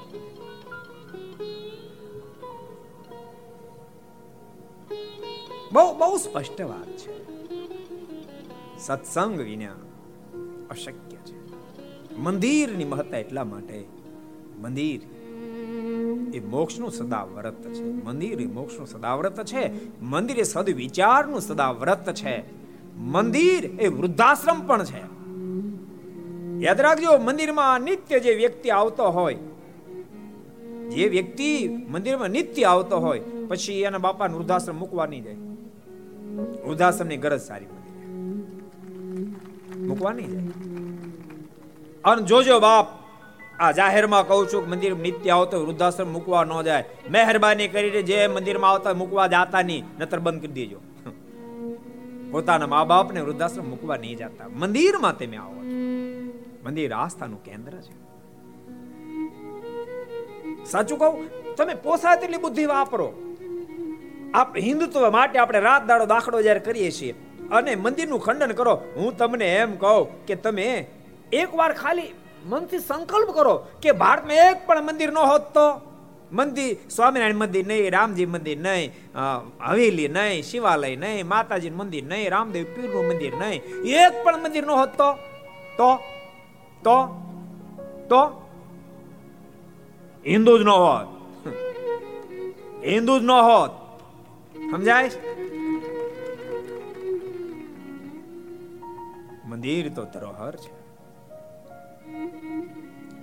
બહુ બહુ સ્પષ્ટ વાત છે. સત્સંગ વિના અશક્ય છે. મંદિરની મહત્તા એટલા માટે, મંદિર એ મોક્ષનું સદા વ્રત છે. મંદિર એ મોક્ષનું સદા વ્રત છે. મંદિર એ સદ વિચારનું સદા વ્રત છે. મંદિર એ વૃદ્ધાશ્રમ પણ છે. યાદ રાખજો, મંદિરમાં નિત્ય જે વ્યક્તિ આવતો હોય, જે વ્યક્તિ મંદિરમાં નિત્ય આવતો હોય, પછી એના બાપાને વૃદ્ધાશ્રમ મૂકવા નહીં જાય વૃદ્ધાશ્રમની ગરજ સારી બની મૂકવા જાય. અને જોજો બાપ, આ જાહેરમાં કહું છું મંદિર નિત્ય આવતો વૃદ્ધાશ્રમ મૂકવા ન જાય. મહેરબાની કરીને જે મંદિરમાં આવતા મૂકવા જાતા નહીં નતર બંધ કરી દેજો. પોતાના મા બાપને વૃદ્ધાશ્રમ મૂકવા નહીં જતા. મંદિરમાં તમે આવો મંદિર આસ્થાનું કેન્દ્ર છે. સાચું કહું? તમે પોસાય તેટલી બુદ્ધિ વાપરો. આપ હિન્દુત્વ માટે આપણે રાત દાડો દાખલો જ્યારે કરીએ છીએ. અને મંદિરનું ખંડન કરો. હું તમને એમ કહું કે તમે એકવાર ખાલી મનથી સંકલ્પ કરો કે ભારતમાં એક પણ મંદિર ન હોત તો. મંદિર, સ્વામિનારાયણ મંદિર નહીં, રામજી મંદિર નહીં હવેલી નહીં, શિવાલય નહીં, માતાજી મંદિર નહીં, રામદેવ પીરનું મંદિર નહીં. એક પણ મંદિર ન હોત તો. તો? તો? તો? હિન્દુ જ ન હોત. હિન્દુ જ ન હોત. સમજાય? મંદિર તો ધરોહર છે.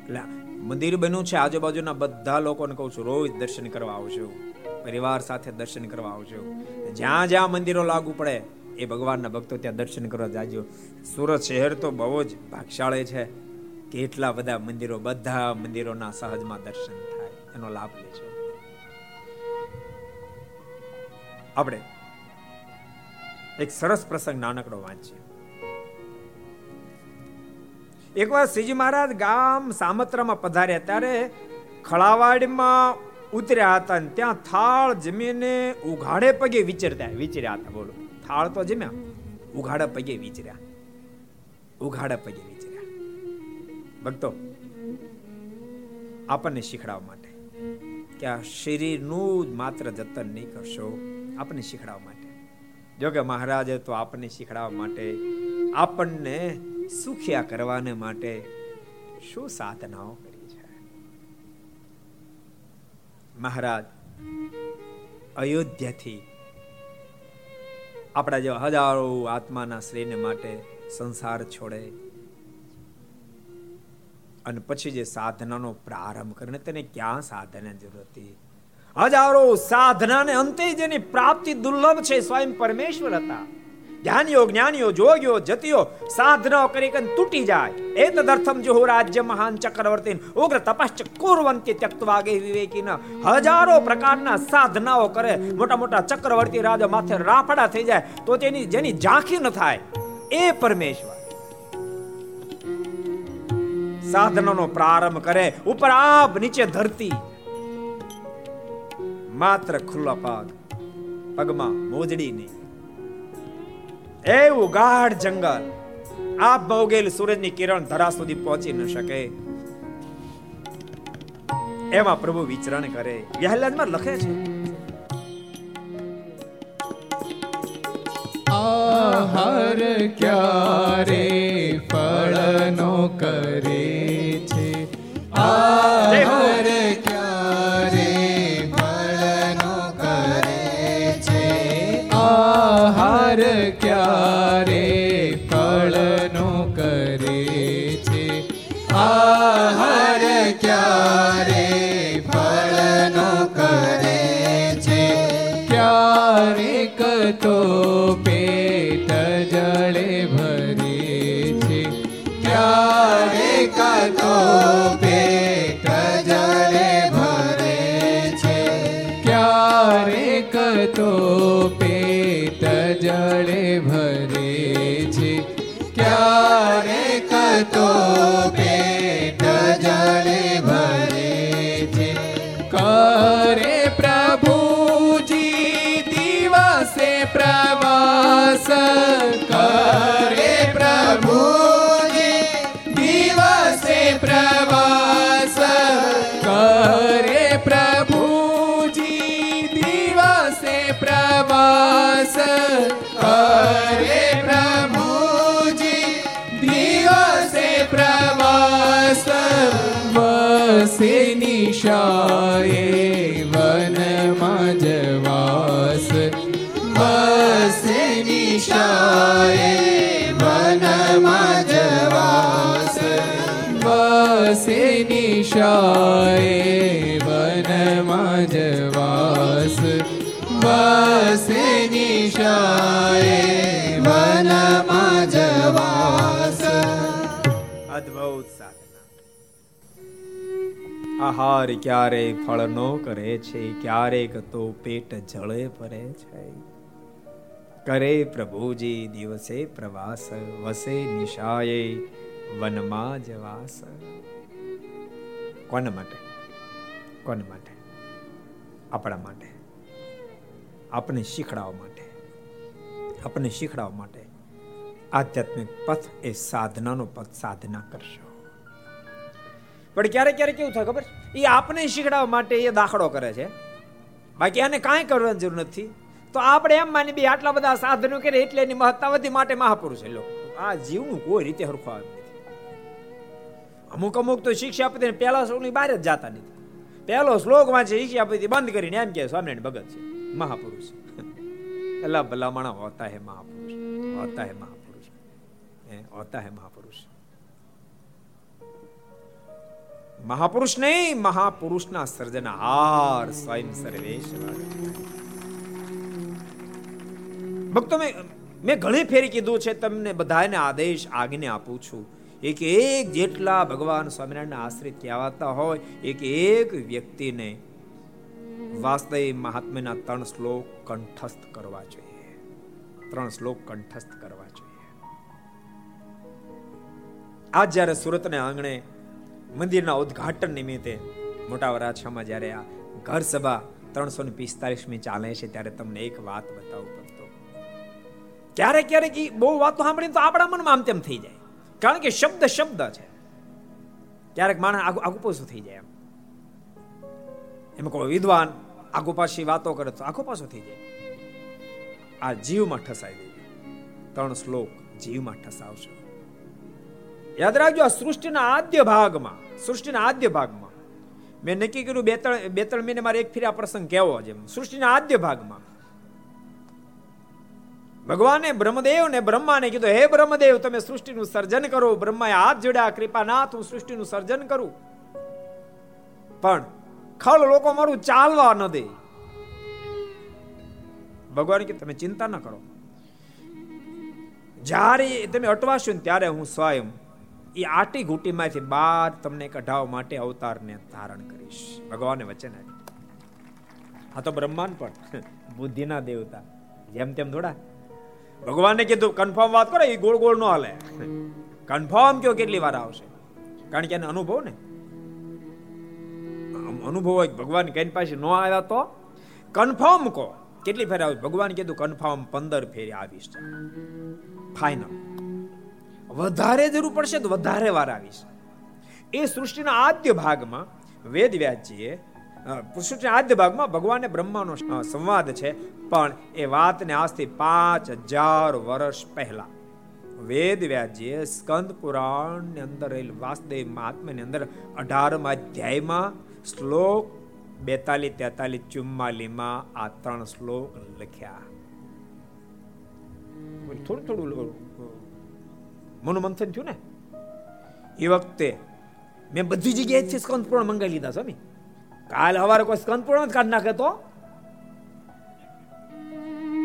એટલે મંદિર બન્યું છે આજુબાજુના બધા લોકોને કહું છું, રોજ દર્શન કરવા આવજો. પરિવાર સાથે દર્શન કરવા આવજો. જ્યાં જ્યાં મંદિરો લાગુ પડે, એ ભગવાનના ભક્તો ત્યાં દર્શન કરવા જાજો. સુરત શહેર તો બહુ જ ભાગશાળી છે. કેટલા બધા મંદિરો, બધા મંદિરોના સહજમાં દર્શન થાય. એનો લાભ લેજો આપણે એક સરસ પ્રસંગ નાનકડો વાંચીએ. એકવાર શ્રીજી મહારાજ ગામ સામત્રામાં પધાર્યા ત્યારે ખળાવાડીમાં ઉતર્યા હતા અને ત્યાં થાળ જમીને ઉઘાડે પગે વિચરતા, વિચર્યા હતા, બોલો. થાળ તો જમ્યા. ઉઘાડા પગે વિચર્યા. ઉઘાડા પગે વિચર્યા. ભક્તો, આપણને શીખડાવવા માટે કે આ શરીરનું જ માત્ર જતન નહીં કરશો. આપણને શીખડાવવા માટે. જોકે મહારાજે તો આપણને શીખડાવવા માટે આપણને સુખિયા કરવાને માટે શું સાધનાઓ કરી છે? મહારાજ, અયોધ્યાથી આપણા જેવા હજારો આત્માના શ્રેયને માટે સંસાર છોડે અને પછી જે સાધનાનો પ્રારંભ કરીને તેને ક્યાં સાધના જરૂર હતી? હજારો સાધનાને અંતે જેની પ્રાપ્તિ દુર્લભ છે, સ્વયં પરમેશ્વર હતા. જ્ઞાનીઓ જ્ઞાનીઓ જોગ્યો જતીઓ સાધનાઓ કરી કરીને તૂટી જાય. એ તદર્થમ જો રાજ્ય મહાન ચક્રવર્તી ઉગ્ર તપશ્ચ કુરવંતી ત્યક્તવાગે વિવેકીન હજારો પ્રકારના સાધનાઓ કરે. મોટા મોટા ચક્રવર્તી રાજા માથે રાફડા થઈ જાય, તો તેની જેની ઝાંખી ન થાય, એ પરમેશ્વર. સાધનાનો પ્રારંભ કરે, ઉપર આપ નીચે ધરતી. માત્ર ખુલ્લા પગ પગમાં મોજડી નહીં. એવું ગાઢ જંગલ આપ ભોગેલ સૂરજની કિરણ ધરા સુધી પહોંચી ન શકે. એમાં પ્રભુ વિચરણ કરે. વ્યાહલાદમાં લખે છે આહાર ક્યારે નિશાએ વનમાં જવાસ વસે નિશાએ વનમાં જવાસ અદ્ભુત સાધના આહાર ક્યારે ફળ નો કરે છે ક્યારેક તો પેટ જળે પડે છે કરે પ્રભુજી દિવસે પ્રવાસ વસે નિશાએ વનમાં જવાસ કોના માટે? કોના માટે? આપણા માટે. આપણને શીખડાવવા માટે. આપણને શીખડાવવા માટે. આધ્યાત્મિક પથ એ સાધનાનો પથ સાધના કરશો. પણ ક્યારેક ક્યારેક કેવું થાય ખબર? એ આપણે શીખડાવવા માટે એ દાખલો કરે છે. બાકી આને કાંઈ કરવાની જરૂર નથી. તો આપણે એમ માની બી આટલા બધા સાધનો કરે એટલે એની મહત્તા વધી માટે મહાપુરુષ એ લોકો આ જીવનું કોઈ રીતે હરખું આવે. અમુક અમુક તો શિક્ષાપતિને પહેલા શ્લોકની બહાર જ જાતા નથી. પહેલો શ્લોક વાંચે શિક્ષાપતિ બંધ કરીને એમ કે, સ્વામિનારાયણ ભગત છે, મહાપુરુષ. એલા ભલામણા, હોતા હે મહાપુરુષ, હોતા હે મહાપુરુષ. હોતા હે મહાપુરુષ. મહાપુરુષ નહીં, મહાપુરુષના સર્જનહાર સ્વયં સર્વેશ્વર ભક્તો, મેં મેં ઘણી ફેરી કીધું છે, તમને બધાને આદેશ, આજ્ઞા આપું છું. એક એક જેટલા ભગવાન સ્વામિનારાયણના આશ્રિત કહેવાતા હોય એક એક વ્યક્તિને વાસ્તવિક મહાત્મ્યના ત્રણ શ્લોક કંઠસ્થ કરવા જોઈએ. ત્રણ શ્લોક કંઠસ્થ કરવા જોઈએ. આજ જ્યારે સુરતને આંગણે મંદિરના ઉદ્ઘાટન નિમિત્તે મોટા વરાછામાં જ્યારે આ ઘર સભા ત્રણસો ને પિસ્તાલીસમી ચાલે છે, ત્યારે તમને એક વાત બતાવું પડતો. ક્યારેક ક્યારેક બહુ વાતો સાંભળીને તો આપણા મનમાં આમ તેમ થઈ જાય. કારણ કે શબ્દ શબ્દ છે. ક્યારેક માણસ આગુ પોસું થઈ જાય એમ. એમ કોઈ વિદ્વાન આગુ પાછી વાતો કરે તો આખો પાછું થઈ જાય. આ જીવમાં ઠસાઈ જાય ત્રણ શ્લોક જીવમાં ઠસાવશે. યાદ રાખજો, આ સૃષ્ટિના આદ્ય ભાગમાં, સૃષ્ટિના આદ્ય ભાગમાં. મેં નક્કી કર્યું, બે ત્રણ બે ત્રણ મહિને મારે એક ફેરી આ પ્રસંગ કહેવો છે. સૃષ્ટિના આદ્ય ભાગમાં. ભગવાને બ્રહ્મદેવ ને બ્રહ્માને કીધું, હે બ્રહ્મદેવ, તમે સૃષ્ટિનું સર્જન કરો, બ્રહ્માએ હાથ જોડ્યા કૃપાનાથ હું સૃષ્ટિનું સર્જન કરું. પણ ખળ લોકો મારું ચાલવા ન દે. ભગવાન કે, તમે ચિંતા ન કરો. જ્યારે તમે અટવાશો ને ત્યારે હું સ્વયં એ આટી ઘૂંટીમાંથી બહાર તમને કઢાવવા માટે અવતારને ધારણ કરીશ. ભગવાને વચન આપ્યું. આ તો બ્રહ્માંડ પણ, (laughs) બુદ્ધિના દેવતા. જેમ તેમ થોડા. ભગવાને કીધું કન્ફર્મ વાત કરો, એ ગોળ ગોળ નો હાલે. કન્ફર્મ કયો કેટલી વાર આવશે? કારણ કે એને અનુભવ ને. અનુભવ હોય ભગવાન કઈ પાસે ન આવ્યા તો કન્ફર્મ કહો. કેટલી ફેર આવી? ભગવાન કીધું કન્ફર્મ પંદર ફેરી આવીશ. ફાઈનલ વધારે જરૂર પડશે તો વધારે વાર આવીશ. એ સૃષ્ટિના આદ્ય ભાગમાં વેદ વ્યાસજીએ સૃષ્ટિના આદ્ય ભાગમાં ભગવાન બ્રહ્માનો સંવાદ છે પણ એ વાતને આજથી પાંચ હજાર વર્ષ પહેલા. વેદ વ્યાજ્ય સ્કંદ પુરાણની અંદર વાસુદેવ મહાત્માની અંદર અઢારમા અધ્યાયમાં શ્લોક બેતાલીસ તેતાલીસ ચુમ્માલીમાં આ ત્રણ શ્લોક લખ્યા. થોડું થોડું મનોમંથન થયું ને? એ વખતે મેં બધી જગ્યાએથી સ્કંદ પુરાણ મંગાવી લીધા સ્વામી કાલ હવારે કોઈ સ્કંદ પૂર્ણ કાઢ નાખે તો?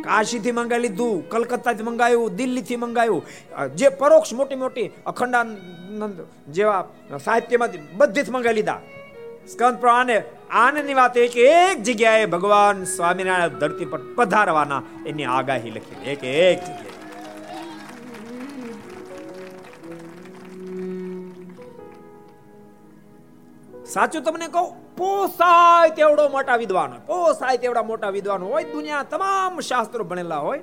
કાશીથી મંગાવી લીધું, કલકત્તાથી મંગાવ્યું, દિલ્હીથી મંગાવ્યું. જે પરોક્ષ મોટી મોટી અખંડાનંદ જેવા સાહિત્યમાંથી બધીથી મંગાવી લીધા. સ્કંદ પ્રમાણે આનંદની વાત એક એક જગ્યાએ ભગવાન સ્વામિનારાયણ ધરતી પર પધારવાના એની આગાહી લખી એક એક જગ્યાએ. સાચું તમને કહું? પોસાય તેવડો મોટા વિદ્વાન હોય. પોસાય તેવડા મોટા વિદ્વાન હોય. દુનિયા તમામ શાસ્ત્રો ભણેલા હોય.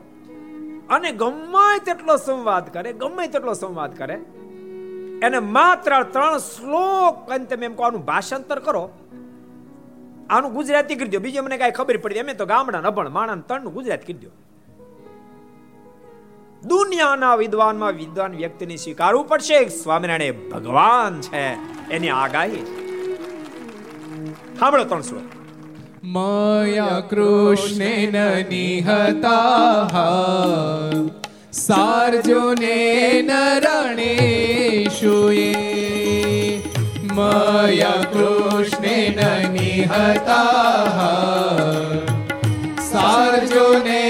અને ગમે તેટલો સંવાદ કરે, ગમે તેટલો સંવાદ કરે, એને માત્ર ત્રણ શ્લોક અને તમે એમ આનું ભાષાંતર કરો. આનું ગુજરાતી કરી દો. બીજું મને કઈ ખબર પડી અમે તો ગામડા નભણ માણા ત્રણ ગુજરાત કરી દો. દુનિયાના વિદ્વાનમાં વિદ્વાન વ્યક્તિને સ્વીકારવું પડશે. સ્વામિનારાયણ ભગવાન છે. એની આગાહી છે. સાંભળો ત્રણ શ્લોક મયા કૃષ્ણેન નિહતા સાર્જુને નરણેશુએ મયા કૃષ્ણેન નિહતા સાર્જુને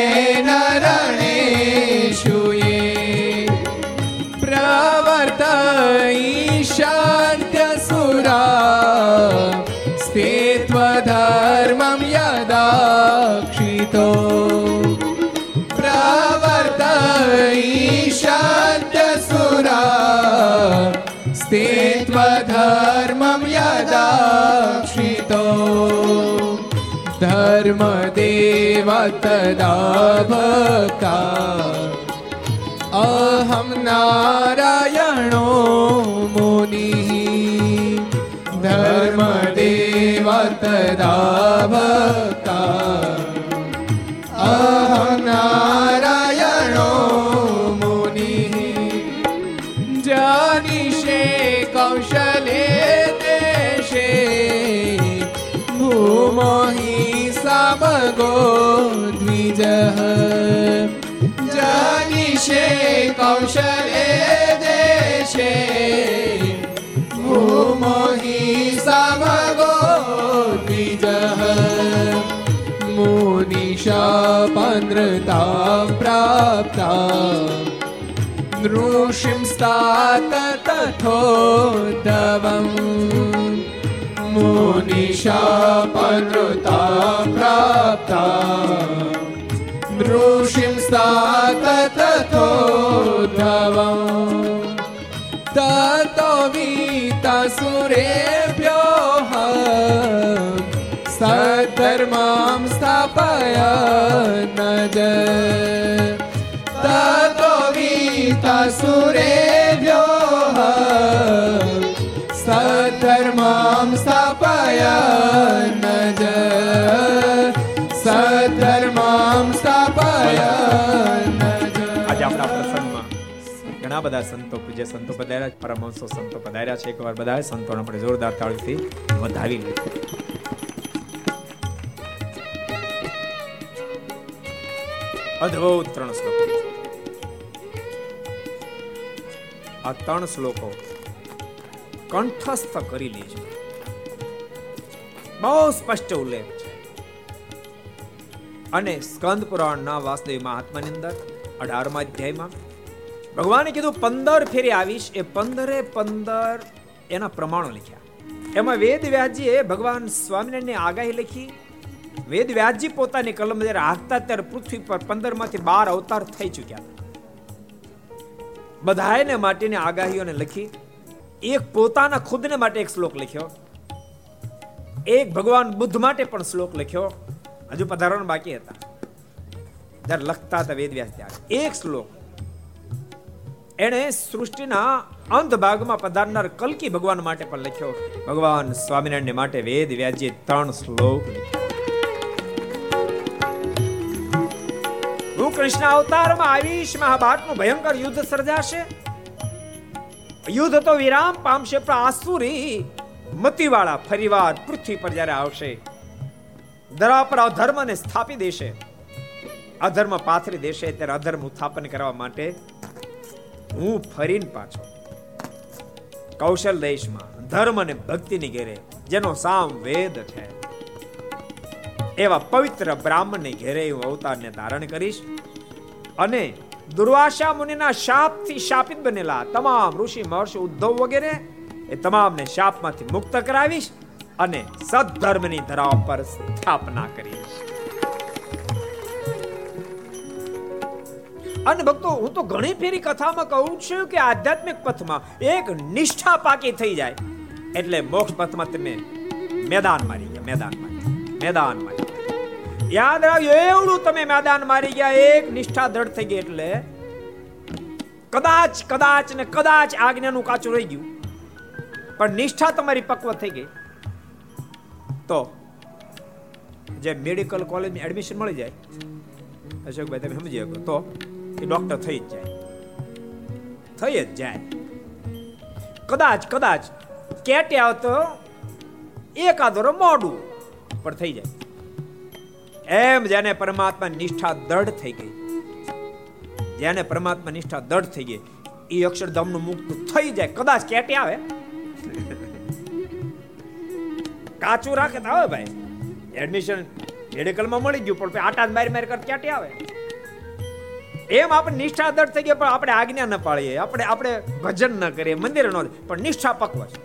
स्थित्वधर्मं यदाक्षितो धर्मदेव तदा भक्ता अहं नारायणो मुनिः धर्मदेव तदा भक्ता द्विजः जानिषे कौशले देशे भूमो हि समगो द्विजः मुनिशापनृतां प्राप्ता नृषिंस्तात तथोद्धवम् मुनिशापनृता प्राप्ता नृषिंस्तात तथोद्धवम् ततो वीतासुरेभ्योः सद्धर्मां स्थापय न ततो वीतासुरेभ्योः ધર્મમ સ્થાપય નજ સધર્મમ સ્થાપય આજે આપણા પ્રસંગમાં ઘણા બધા સંતો પૂજ્ય સંતો પધાર્યા પરમહંસો સંતો પધાર્યા છે. એકવાર બધા સંતોને આપણે જોરદાર તાળીથી વધાવી લઈએ અદ્ભુત ત્રણ શ્લોકો. આ ત્રણ શ્લોકો કંઠસ્થ કરી લેજો. બહુ સ્પષ્ટ ઉલ્લેખ છે. અને સ્કંદ પુરાણના વાસુદેવ મહાત્માની અંદર, અઢારમા અધ્યાયમાં, ભગવાને કીધું, પંદર ફેરી આવીશ. એ પંદરે પંદર એના પ્રમાણો લખ્યા. એમાં વેદ વ્યાસજીએ ભગવાન સ્વામિનારાયણની આગાહી લખી, વેદ વ્યાસજી પોતાની કલમ જ્યારે હાંકતા ત્યારે પૃથ્વી પર પંદરમાંથી બાર અવતાર થઈ ચુક્યા બધાને માટેની આગાહીઓને લખી, એક પોતાના ખુદને માટે એક શ્લોક લખ્યો એક ભગવાન બુદ્ધ માટે પણ શ્લોક લખ્યો. હજુ પધારવાનું બાકી હતા. જ્યારે લખતા હતા વેદ વ્યાસ ત્યારે. એક શ્લોક. એણે સૃષ્ટિના અંત ભાગમાં પધારનાર કલકી ભગવાન માટે પણ લખ્યો. ભગવાન સ્વામિનારાયણ માટે વેદ વ્યાજે ત્રણ શ્લોક હું કૃષ્ણ અવતારમાં આવીશ, મહાભારતનું ભયંકર યુદ્ધ સર્જાશે. યુદ્ધ તો વિરામ પામશે, પણ આસુરી મતીવાળા ફરીવાર પૃથ્વી પર જ્યારે આવશે, ધરા પર અધર્મને સ્થાપી દેશે, અધર્મ પાથરી દેશે, ત્યારે અધર્મ ઉત્થાપન કરવા માટે હું ફરીને પાછો. કૌશલ દેશમાં ધર્મ અને ભક્તિની ઘેરે જેનો સામ વેદ છે. એવા પવિત્ર બ્રાહ્મણને ઘેરે હું અવતારને ધારણ કરીશ અને દુર્વાસા મુનિના શાપથી શાપિત બનેલા તમામ ઋષિ, મહર્ષિ, ઉદ્ધવ વગેરે એ તમામને શાપમાંથી મુક્ત કરાવીશ અને સદ્ધર્મની ધરા પર સ્થાપના કરીશ. અને ભક્તો, હું તો ઘણી ફેરી કથામાં કહું છું કે આધ્યાત્મિક પથમાં એક નિષ્ઠા પાકી થઈ જાય. એટલે મોક્ષ પથમાં તમે મેદાન મારી ગયા, મેદાન મારી મેદાન મારી યાદ રાખજો, એવડું તમે મેદાન મારી ગયા, એક નિષ્ઠા દ્રઢ થઈ ગઈ એટલે કદાચ કદાચ ને કદાચ આજ્ઞાનું કાચું રહી ગયું. પણ નિષ્ઠા તમારી પક્વ થઈ ગઈ. તો જે મેડિકલ કોલેજમાં એડમિશન મળી જાય, અશોકભાઈ તમે સમજી શકો, તો એ ડોક્ટર થઈ જ જાય. થઈ જ જાય. કદાચ કદાચ કેટે આવતો એક આદરો મોડું, પણ થઈ જાય. એમ જેને પરમાત્મા નિષ્ઠા દઢ થઈ ગઈ, જેને પરમાત્મા નિષ્ઠા દઢ થઈ ગઈ, એ અક્ષરધામનું મુક્ત થઈ જાય. કદાચ કેટે આવે (laughs) કાચું રાખે તો આવે ભાઈ. એડમિશન મેડિકલમાં મળી ગયું, પણ આટા મારી મારી કર ક્યાંથી આવે. એમ આપણે નિષ્ઠા દઢ થઈ ગયા, પણ આપણે આજ્ઞા ન પાડીએ. આપણે આપણે ભજન ન કરીએ, મંદિર ન પણ નિષ્ઠા પકવ છે.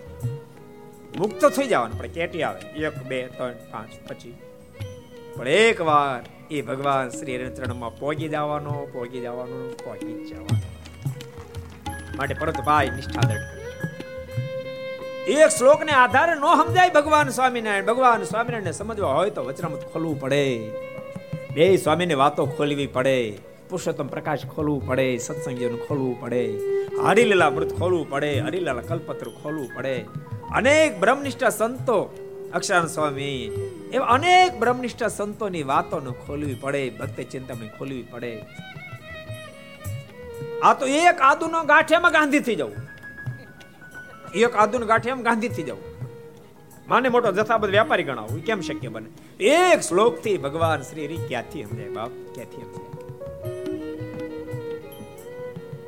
મુક્ત થઈ જવાનું, પણ કેટી આવે. એક, બે, ત્રણ, પાંચ, પછી. પણ એક વાર એ ભગવાન શ્રી રણચરણમાં પોગી જવાનો પોગી જવાનો પોગી જવાનો. માટે પરત ભાઈ નિષ્ઠા દર્ડ એક શ્લોક ને આધારે નો સમજાય ભગવાન સ્વામિનારાયણ. ભગવાન સ્વામિનારાયણ સમજવા હોય તો વચનામૃત ખોલવું પડે. બે સ્વામીની વાતો ખોલવી પડે. પુરુષોત્તમ પ્રકાશ ખોલવું પડે. સત્સંગીઓનું ખોલવું પડે. હરિલીલા મૃત ખોલવું પડે. હરિલીલા કલ્પત્ર ખોલવું પડે. અનેક બ્રહ્મનિષ્ઠ સંતો અક્ષર સ્વામી, એવા અનેક બ્રહ્મનિષ્ઠ સંતોની વાતોને ખોલવી પડે. ભક્ત ચિંતામણી ખોલવી પડે. આ તો એક આદુનો ગાંઠેમાં ગાંધી થઈ જવું. એક આદુનો ગાંઠિયામાં ગાંધી થી જવું. માને મોટો જથ્થાબદ્ધ વ્યાપારી ગણાવું કેમ શક્ય બને? એક શ્લોકથી ભગવાન શ્રી હરિ ક્યાંથી સમજાય બાપ? ક્યાંથી સમજાય?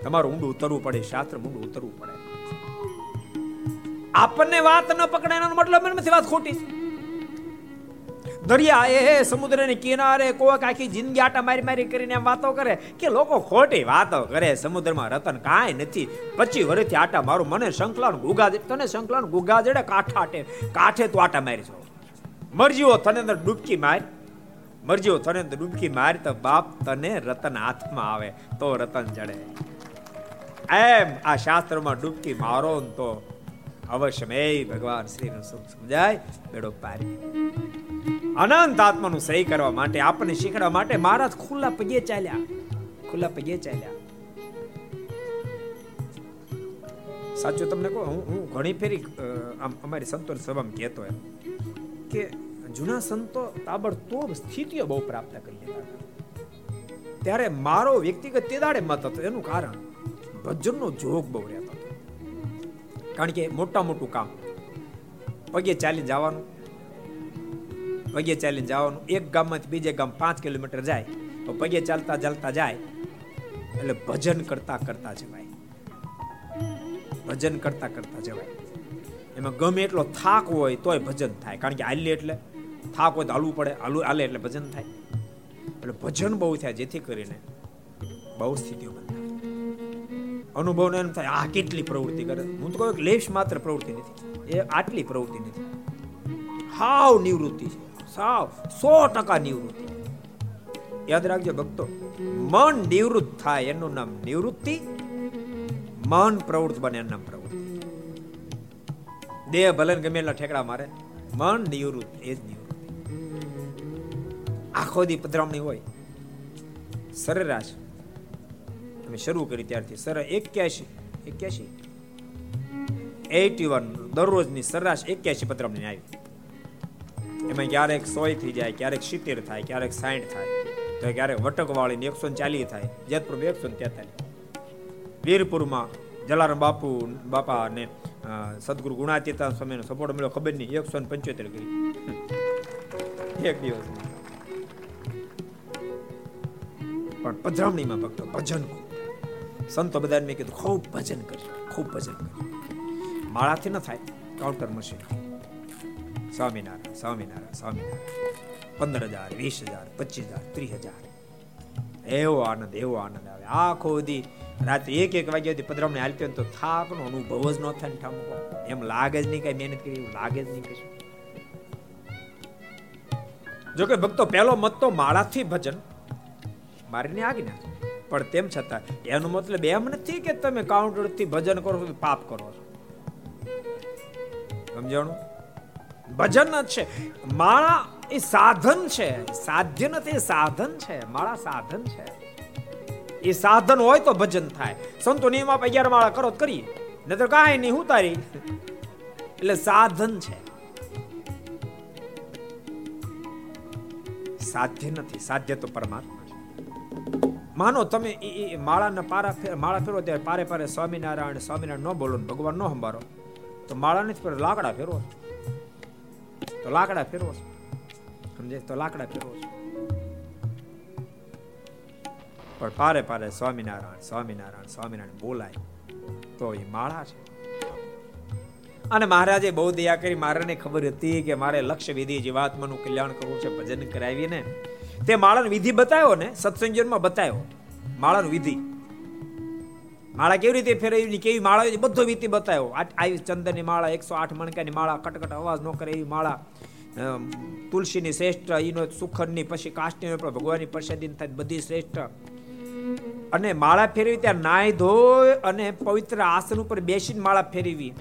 તમારું ઊંડું ઉતરવું પડે શાસ્ત્ર ઊંડું ઉતરવું પડે. આપણને વાત ન પકડે એનો મતલબ નથી વાત ખોટી છે. દરિયા એ સમુદ્રની કિનારે કોક આખી જિંદગી આટા મારી મારી કરીને એમ વાતો કરે કે લોકો ખોટી વાતો કરે, સમુદ્રમાં રતન કાંઈ નથી. પચીસ વર્ષથી આટા મારું મને શંકલાન ગુગા તને શંકલાન ગુગા જડે કાંઠા કાંઠે તું આટા મારી છો. મરજીઓ તને અંદર ડૂબકી માર. મરજીઓ તને અંદર ડૂબકી માર તો બાપ તને રતન હાથમાં આવે, તો રતન જડે. એમ આ શાસ્ત્રમાં ડૂબકી મારો તો અવશ્ય ભગવાન શ્રી સમજાય. બેડો પારી અનંત આત્માનું સહી કરવા માટે આપણને શીખડવા માટે મહારાજ ખુલ્લા પગે ચાલ્યા. ખુલ્લા પગે ચાલ્યા. સાચું તમને કહું, હું હું ઘણી ફેરી આમ અમારી સંતો સભામાં કહેતો એમ કે જૂના સંતો તાબડતોબ સ્થિતિઓ બહુ પ્રાપ્ત કરી લેતા ત્યારે મારો વ્યક્તિગત તે દાડે મત હતો, એનું કારણ ભજનનો જોગ બહુ રહેતો કારણ કે મોટા મોટું કામ. પગે ચાલી જવાનું પગે ચાલીને જવાનું. એક ગામમાંથી બીજે ગામ પાંચ કિલોમીટર જાય, તો પગે ચાલતા ચાલતા જાય. એટલે ભજન કરતા કરતા જવાય. ભજન કરતા કરતા જવાય. એમાં ગમે એટલો થાક હોય તોય ભજન થાય. કારણ કે હાલીએ એટલે થાક હોય તો હાલવું પડે. હાલવું હાલે એટલે ભજન થાય. એટલે ભજન બહુ થાય જેથી કરીને બહુ સ્થિતિઓ બંધાય. અનુભવને એમ થાય, આ કેટલી પ્રવૃત્તિ કરે? હું તો કહું લેશ માત્ર પ્રવૃત્તિ નથી. એ આટલી પ્રવૃત્તિ નથી. હાવ નિવૃત્તિ છે. સાવ સો ટકા નિવૃત્તિ. યાદ રાખજો ભક્તો, મન નિવૃત્ત થાય એનું નામ નિવૃત્તિ, મન પ્રવૃત્ત બને એનું નામ પ્રવૃત્તિ. દેહ ભલે ગમે એટલા ઠેકડા મારે, મન નિવૃત્ત, એ જ નિવૃત્તિ. આખો દી પધરામણી હોય. સરેરાશ. અમે શરૂ કરી ત્યારથી. સર એક્યાસી એક્યાસી એટી વન. દરરોજની સરેરાશ એક્યાસી પધરામણી આવી. એમાં ક્યારેક સોય થઈ જાય, ક્યારેક સિત્તેર થાય, ક્યારેક સાઠ થાય. તો ક્યારેક વાળી એકસો ચાલીસ થાય. જેતપુર એકસો તેતાલીસ. વીરપુરમાં જલારામ બાપુ બાપા ને સદગુરુ ગુણાતીતા સ્વામીનો સપોર્ટ મળ્યો. ખબર નહીં, એકસો ને પંચોતેર કરી. એક દિવસ. પણ પધરામણીમાં ભક્તો ભજન સંતો બધાને મેં કીધું, ખૂબ ભજન કરજો, ખૂબ ભજન કરજો. માળાથી ન થાય, કાઉન્ટર મશીન. સ્વામિનારાયણ સ્વામિનારાયણ સ્વામિનારાયણ. પંદર હજાર વીસ હજાર પચીસ હજાર ત્રીસ હજાર એવો આનંદ એવો આનંદ આવે. આખો દી રાત્રે એક એક વાગ્યા સુધી પધરામણી હાલતી હોય તો થાક નો અનુભવ જ ન થાય ઠામકો એમ લાગે જ નહીં કઈ મહેનત કરી, એવું લાગે જ નહીં કશું. જો કે ભક્તો પહેલો મત તો માળાથી ભજન. મારીને આજ્ઞા પણ તેમ છતાં એનો મતલબ એમ નથી કે તમે કાઉન્ટરથી ભજન કરો, પાપ કરો છો. સમજાણું? ભજન જ છે. માળા એ સાધન છે. સાધ્ય નથી સાધન છે. માળા સાધન છે. એ સાધન હોય તો ભજન થાય. સંતો નિયમ આપ અગિયાર માળા કરો કરીએ. નતર કાંઈ નહીં, હું તારી એટલે સાધન છે. સાધ્ય નથી. સાધ્ય તો પરમાત્મા માનો તમે એ માળાના પારા માળા ફેરો ત્યારે પારે પારે સ્વામિનારાયણ સ્વામિનારાયણ ન બોલો ભગવાન ન સંભાળો. તો માળા નથી પર લાકડા ફેરવો. તો લાકડા ફેરવો છો. સમજે? તો લાકડા ફેરવો છો. પણ પારે પારે સ્વામિનારાયણ સ્વામિનારાયણ સ્વામિનારાયણ બોલાય. તો એ માળા છે. અને મહારાજે બહુ દયા કરી. મારાને ખબર હતી કે મારે લક્ષ્ય વિધિ જીવાત્માનું કલ્યાણ કરવું છે, ભજન કરાવીને, તે માળાનો વિધિ બતાવ્યો ને સત્સંજનમાં બતાવ્યો માળાનો વિધિ. માળા કેવી રીતે ફેરવી કેવી માળા બધો વિધિ બતાવ્યો. આવી ચંદનની માળા, એકસો આઠ મણકાની માળા, કટકટ અવાજ ન કરે એવી માળા. તુલસીની શ્રેષ્ઠ એનો સુખરની પછી કાષ્ટની ભગવાનની પ્રસાદી થાય બધી શ્રેષ્ઠ. અને માળા ફેરવી ત્યાં નાય ધોય અને પવિત્ર આસન ઉપર બેસીને માળા ફેરવી.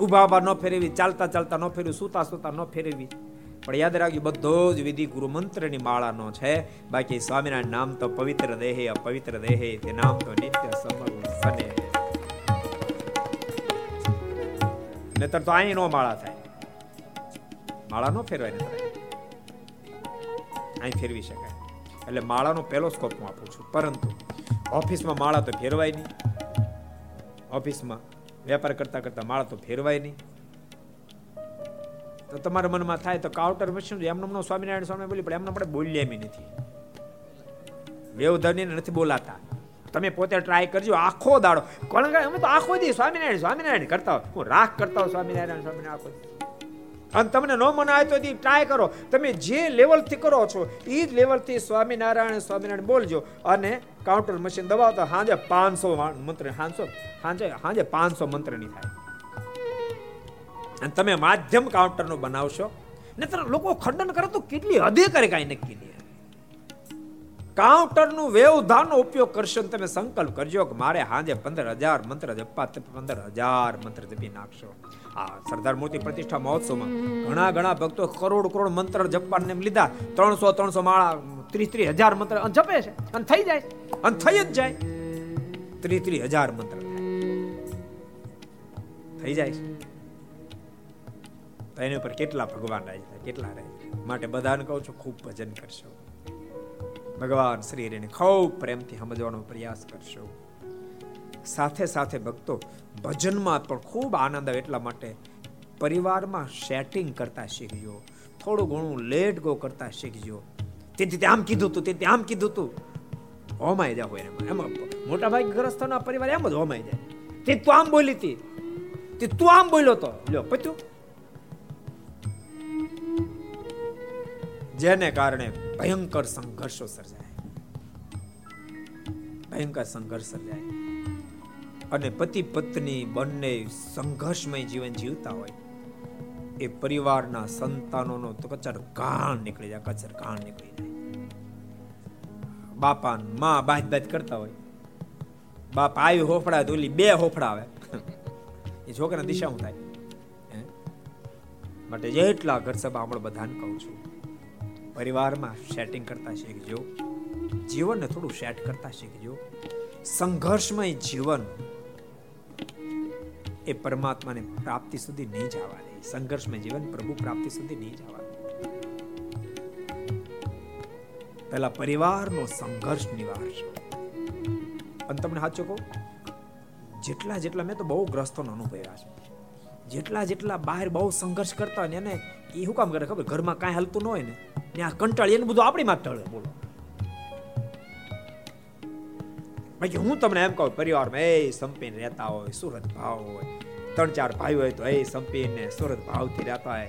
ઊભા ઊભા ન ફેરવી, ચાલતા ચાલતા ન ફેરવી, સુતા સુતા ન ફેરવી. પણ યાદ રાખજો, બધો જ વિધિ ગુરુ મંત્રની માળાનો છે. બાકી સ્વામિનારાયણ નામ તો પવિત્ર દેહે, અપવિત્ર દેહે, તે નામ તો નિત્ય સમરું સને નતર તો અહીં નો માળા થાય. માળા નો ફેરવાય અહીં ફેરવી શકાય. એટલે માળાનો પહેલો સ્કોપ હું આપું છું. પરંતુ ઓફિસમાં માળા તો ફેરવાય નહીં. ઓફિસમાં વેપાર કરતા કરતા માળા તો ફેરવાય નહીં. તો તમારા મનમાં થાય તો કાઉન્ટર મશીન એમનો સ્વામિનારાયણ સ્વામી બોલી, પણ એમને આપણે બોલીએ એમ નથી. વેવધની નથી બોલાતા. તમે પોતે ટ્રાય કરજો, આખો દાડો. કોણ અમે તો આખો દી સ્વામિનારાયણ સ્વામિનારાયણ કરતા હું રાખ કરતા હોઉં સ્વામિનારાયણ સ્વામિનારાયણ આખો અને તમને ન મનાય તો ટ્રાય કરો. તમે જે લેવલથી કરો છો એ જ લેવલથી સ્વામિનારાયણ સ્વામિનારાયણ બોલજો. અને કાઉન્ટર મશીન દબાવતા હાજે પાંચસો મંત્ર હાંસો હાંજે હાજે પાંચસો મંત્રની થાય. અને તમે માધ્યમ કાઉન્ટરનું બનાવશો. ને લોકો ખંડન કરે તો કેટલી હદે કરે કાંઈ નક્કી નહીં. કાઉન્ટરનું વ્યવધાનનો ઉપયોગ કરશો તમે સંકલ્પ કરજો કે મારે હાજે પંદર હજાર મંત્ર જપવા પંદર હજાર મંત્ર જપી નાખશો. આ સરદાર મૂર્તિ પ્રતિષ્ઠા મહોત્સવમાં ઘણા ઘણા ભક્તો કરોડ કરોડ મંત્ર જપવાને લીધા. ત્રણસો ત્રણસો માળા, ત્રીસ ત્રીસ હજાર મંત્ર જપે છે. અને થઈ જાય. અને થઈ જ જાય. ત્રીસ ત્રીસ હજાર મંત્ર થઈ જાય છે. એની ઉપર કેટલા ભગવાન રાજી થાય કેટલા રાજી માટે બધાને કહું છું, ખૂબ ભજન કરશો. ભગવાન શ્રી હરિને ખૂબ પ્રેમથી સમજવાનો પ્રયાસ કરશો. સાથે સાથે ભક્તો ભજનમાં પણ ખૂબ આનંદ આવે એટલા માટે પરિવારમાં સેટિંગ કરતા શીખજો. થોડું ઘણું લેટ ગો કરતા શીખજો. તેથી તે આમ કીધું તું, તે આમ કીધું તું. હોમાઈ જાવ એમાં એમાં, મોટા ભાઈ ગ્રસ્તોના પરિવાર એમ જ હોમાઈ જાય. તે તું આમ બોલી હતી તે તું આમ બોલ્યો તો. લ્યો પત્યું જેને કારણે ભયંકર સંઘર્ષો સર્જાય. ભયંકર સંઘર્ષ સર્જાય. અને પતિ પત્ની બંને સંઘર્ષમય જીવન જીવતા હોય. એ પરિવારના સંતાનોનો કચર કાણ નીકળી જાય, કચર કાણ નીકળી જાય. બાપા માં બાજ બાજ કરતા હોય. બાપ આવી હોફડા ધોલી બે હોફડા આવે. એ છોકરા દિશા હું થાય? માટે જેટલા ઘર સભા આપણે બધાને કહું છું પરિવારમાં સેટિંગ કરતા શીખજો. જીવનને થોડું સેટ કરતા શીખજો. સંઘર્ષમય જીવન એ પરમાત્માને પ્રાપ્તિ સુધી નહીં જવા દે સંઘર્ષમય જીવન પ્રભુ પ્રાપ્તિ સુધી નહીં જવા પેલા પરિવારનો સંઘર્ષ નિવારશો અને તમને સાચો કહું, જેટલા જેટલા મેં તો બહુ ગ્રસ્તોનો અનુભવ્યા છે. જેટલા જેટલા બહાર બહુ સંઘર્ષ કરતા હોય ને એને એ શું કામ કરે ખબર? ઘરમાં કાંઈ હાલતું ન હોય ને ને આ કંટાળી એને બધું આપણી માં ટળે, બોલો. બાકી હું તમને એમ કહું, પરિવારમાં, એ સંપીને રહેતા હોય, સુરત ભાવ હોય, ત્રણ ચાર ભાઈ હોય તો એ સંપીને સુરત ભાવથી રહેતા હોય,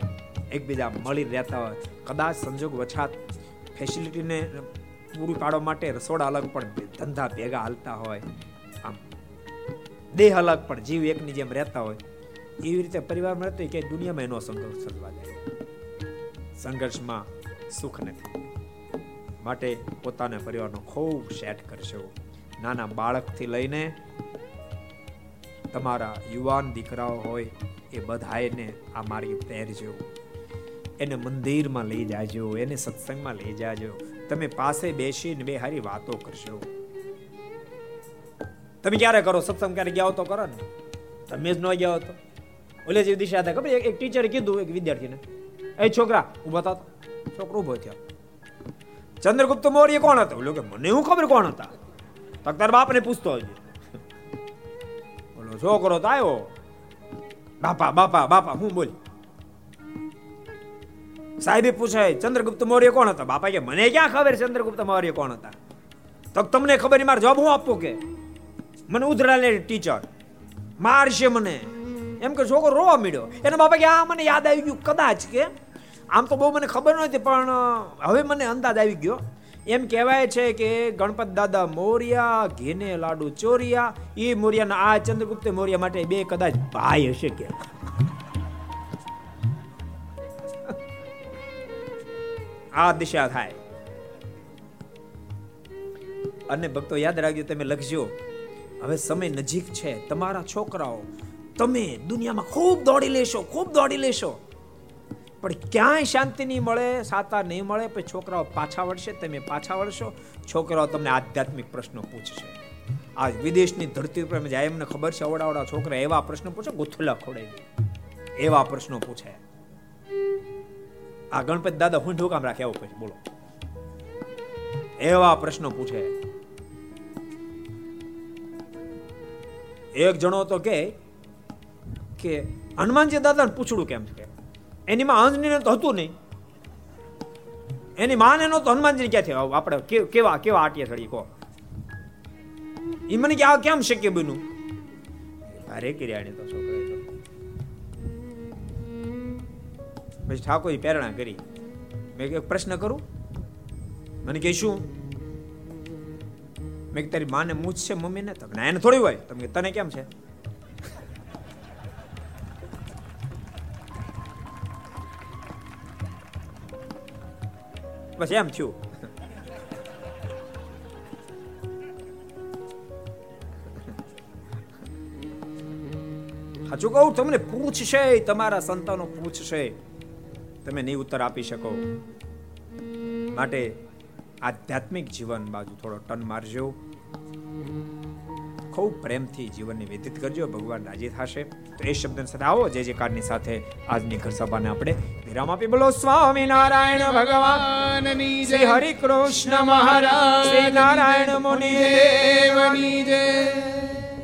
એકબીજા મળી રહેતા હોય. કદાચ સંજોગ વછાત ફેસિલિટીને પૂરી પાડવા માટે રસોડા અલગ, પણ ધંધા ભેગા હાલતા હોય, આમ દેહ અલગ, પણ જીવ એકની જેમ રહેતા હોય એવી રીતે પરિવારમાં રહેતો કે દુનિયામાં એનો સંઘર્ષ સર્જવા જાય. સંઘર્ષમાં સુખ નથી. માટે પોતાના પરિવારનો ખૂબ સેટ કરશો. નાના બાળકથી લઈને તમારા યુવાન દીકરાઓ હોય, એ બધાને આ માર્ગ પહેરજો. એને મંદિરમાં લઈ જાજો, એને સત્સંગમાં લઈ જાજો. તમે પાસે બેસીને બે હારી વાતો કરશો. તમે ક્યારે કરો? સત્સંગ ક્યારે ગયા તો કરો ને? તમે જ ન ગયા તો. ઓલે જેવી દિશા હતા ખબર એક ટીચરે કીધું, એક વિદ્યાર્થીને. એ છોકરા, ઊભા થા. છોકરો ઊભો થયો. ચંદ્રગુપ્ત મૌર્ય કોણ હતો? ઓલો કે, મને હું ખબર કોણ હતા? તકતાર બાપને પૂછતો હજી ઓલો છોકરો તો આવ્યો. બાપા બાપા બાપા, હું બોલી. સાહેબે પૂછાય, ચંદ્રગુપ્ત મૌર્ય કોણ હતા? બાપા કે, મને ક્યાં ખબર ચંદ્રગુપ્ત મૌર્ય કોણ હતા? તો તમને ખબર નહીં મારે જવાબ હું આપું કે? મને ઉધરાલે ટીચર મારશે મને. એમ કે છોકરો રોવા મળ્યો એના બાપા કે, આ મને યાદ આવી ગયું કદાચ કે. આમ તો બહુ મને ખબર નહોતી, પણ હવે મને અંદાજ આવી ગયો. એમ કહેવાય છે કે ગણપત દાદા મોરિયા, ઘેને લાડુ ચોરિયા એ મોર્યાના, આ ચંદ્રગુપ્ત મોર્યા માટે બે કદાચ ભાઈ હશે કે. આ દિશા થાય. અને ભક્તો યાદ રાખજો, તમે લખજો. હવે સમય નજીક છે. તમારા છોકરાઓ તમે દુનિયામાં ખૂબ દોડી લેશો, ખૂબ દોડી લેશો. પણ ક્યાંય શાંતિ નહીં મળે, સાતા નહીં મળે, પછી છોકરાઓ પાછા વળશે, તમે પાછા વળશો. છોકરાઓ તમને આધ્યાત્મિક પ્રશ્નો પૂછશે. આજ વિદેશની ધરતી ઉપર જાય, એમને ખબર છે અવડાવડા છોકરા એવા પ્રશ્નો પૂછે, ગુથલા ખોડાઈ એવા પ્રશ્નો પૂછે. આ ગણપતિ દાદા હું ઢોકામ રાખે એવું પછી, બોલો. એવા પ્રશ્નો પૂછે. એક જણો તો કે કે હનુમાનજી દાદાને પૂછડું કેમ છે? એની માં આંજની તો હતું નહીં. એની માને તો હનુમાનજી ક્યાંથી આપણે કેવા કેવા આટિયા ચડી, કહો. એ મને કે, આ કેમ શક્ય બન્યું? અરે કિર્યાણી તો છોકરા પછી ઠાકોરજી પ્રેરણા કરી. મેં એક પ્રશ્ન કરું? મને કે, શું? મેં તારી માને મૂછ છે મમ્મીને? તો એને થોડી હોય. તમે તને કેમ છે? બસ એમ થયું હજુ કહું, તમને પૂછશે, તમારા સંતાનો પૂછશે. તમે નહીં ઉત્તર આપી શકો. માટે આધ્યાત્મિક જીવન બાજુ થોડો ટન મારજો. ખૂબ પ્રેમથી જીવનને વ્યતીત કરજો. ભગવાન રાજી થશે. તો એ શબ્દ સાથે આવો જે જે સાથે આજની ઘર સભાને આપણે વિરામ આપી બોલો. સ્વામી નારાયણ ભગવાન શ્રી હરિ કૃષ્ણ મહારાજ શ્રી નારાયણ મુનિ દેવની જય.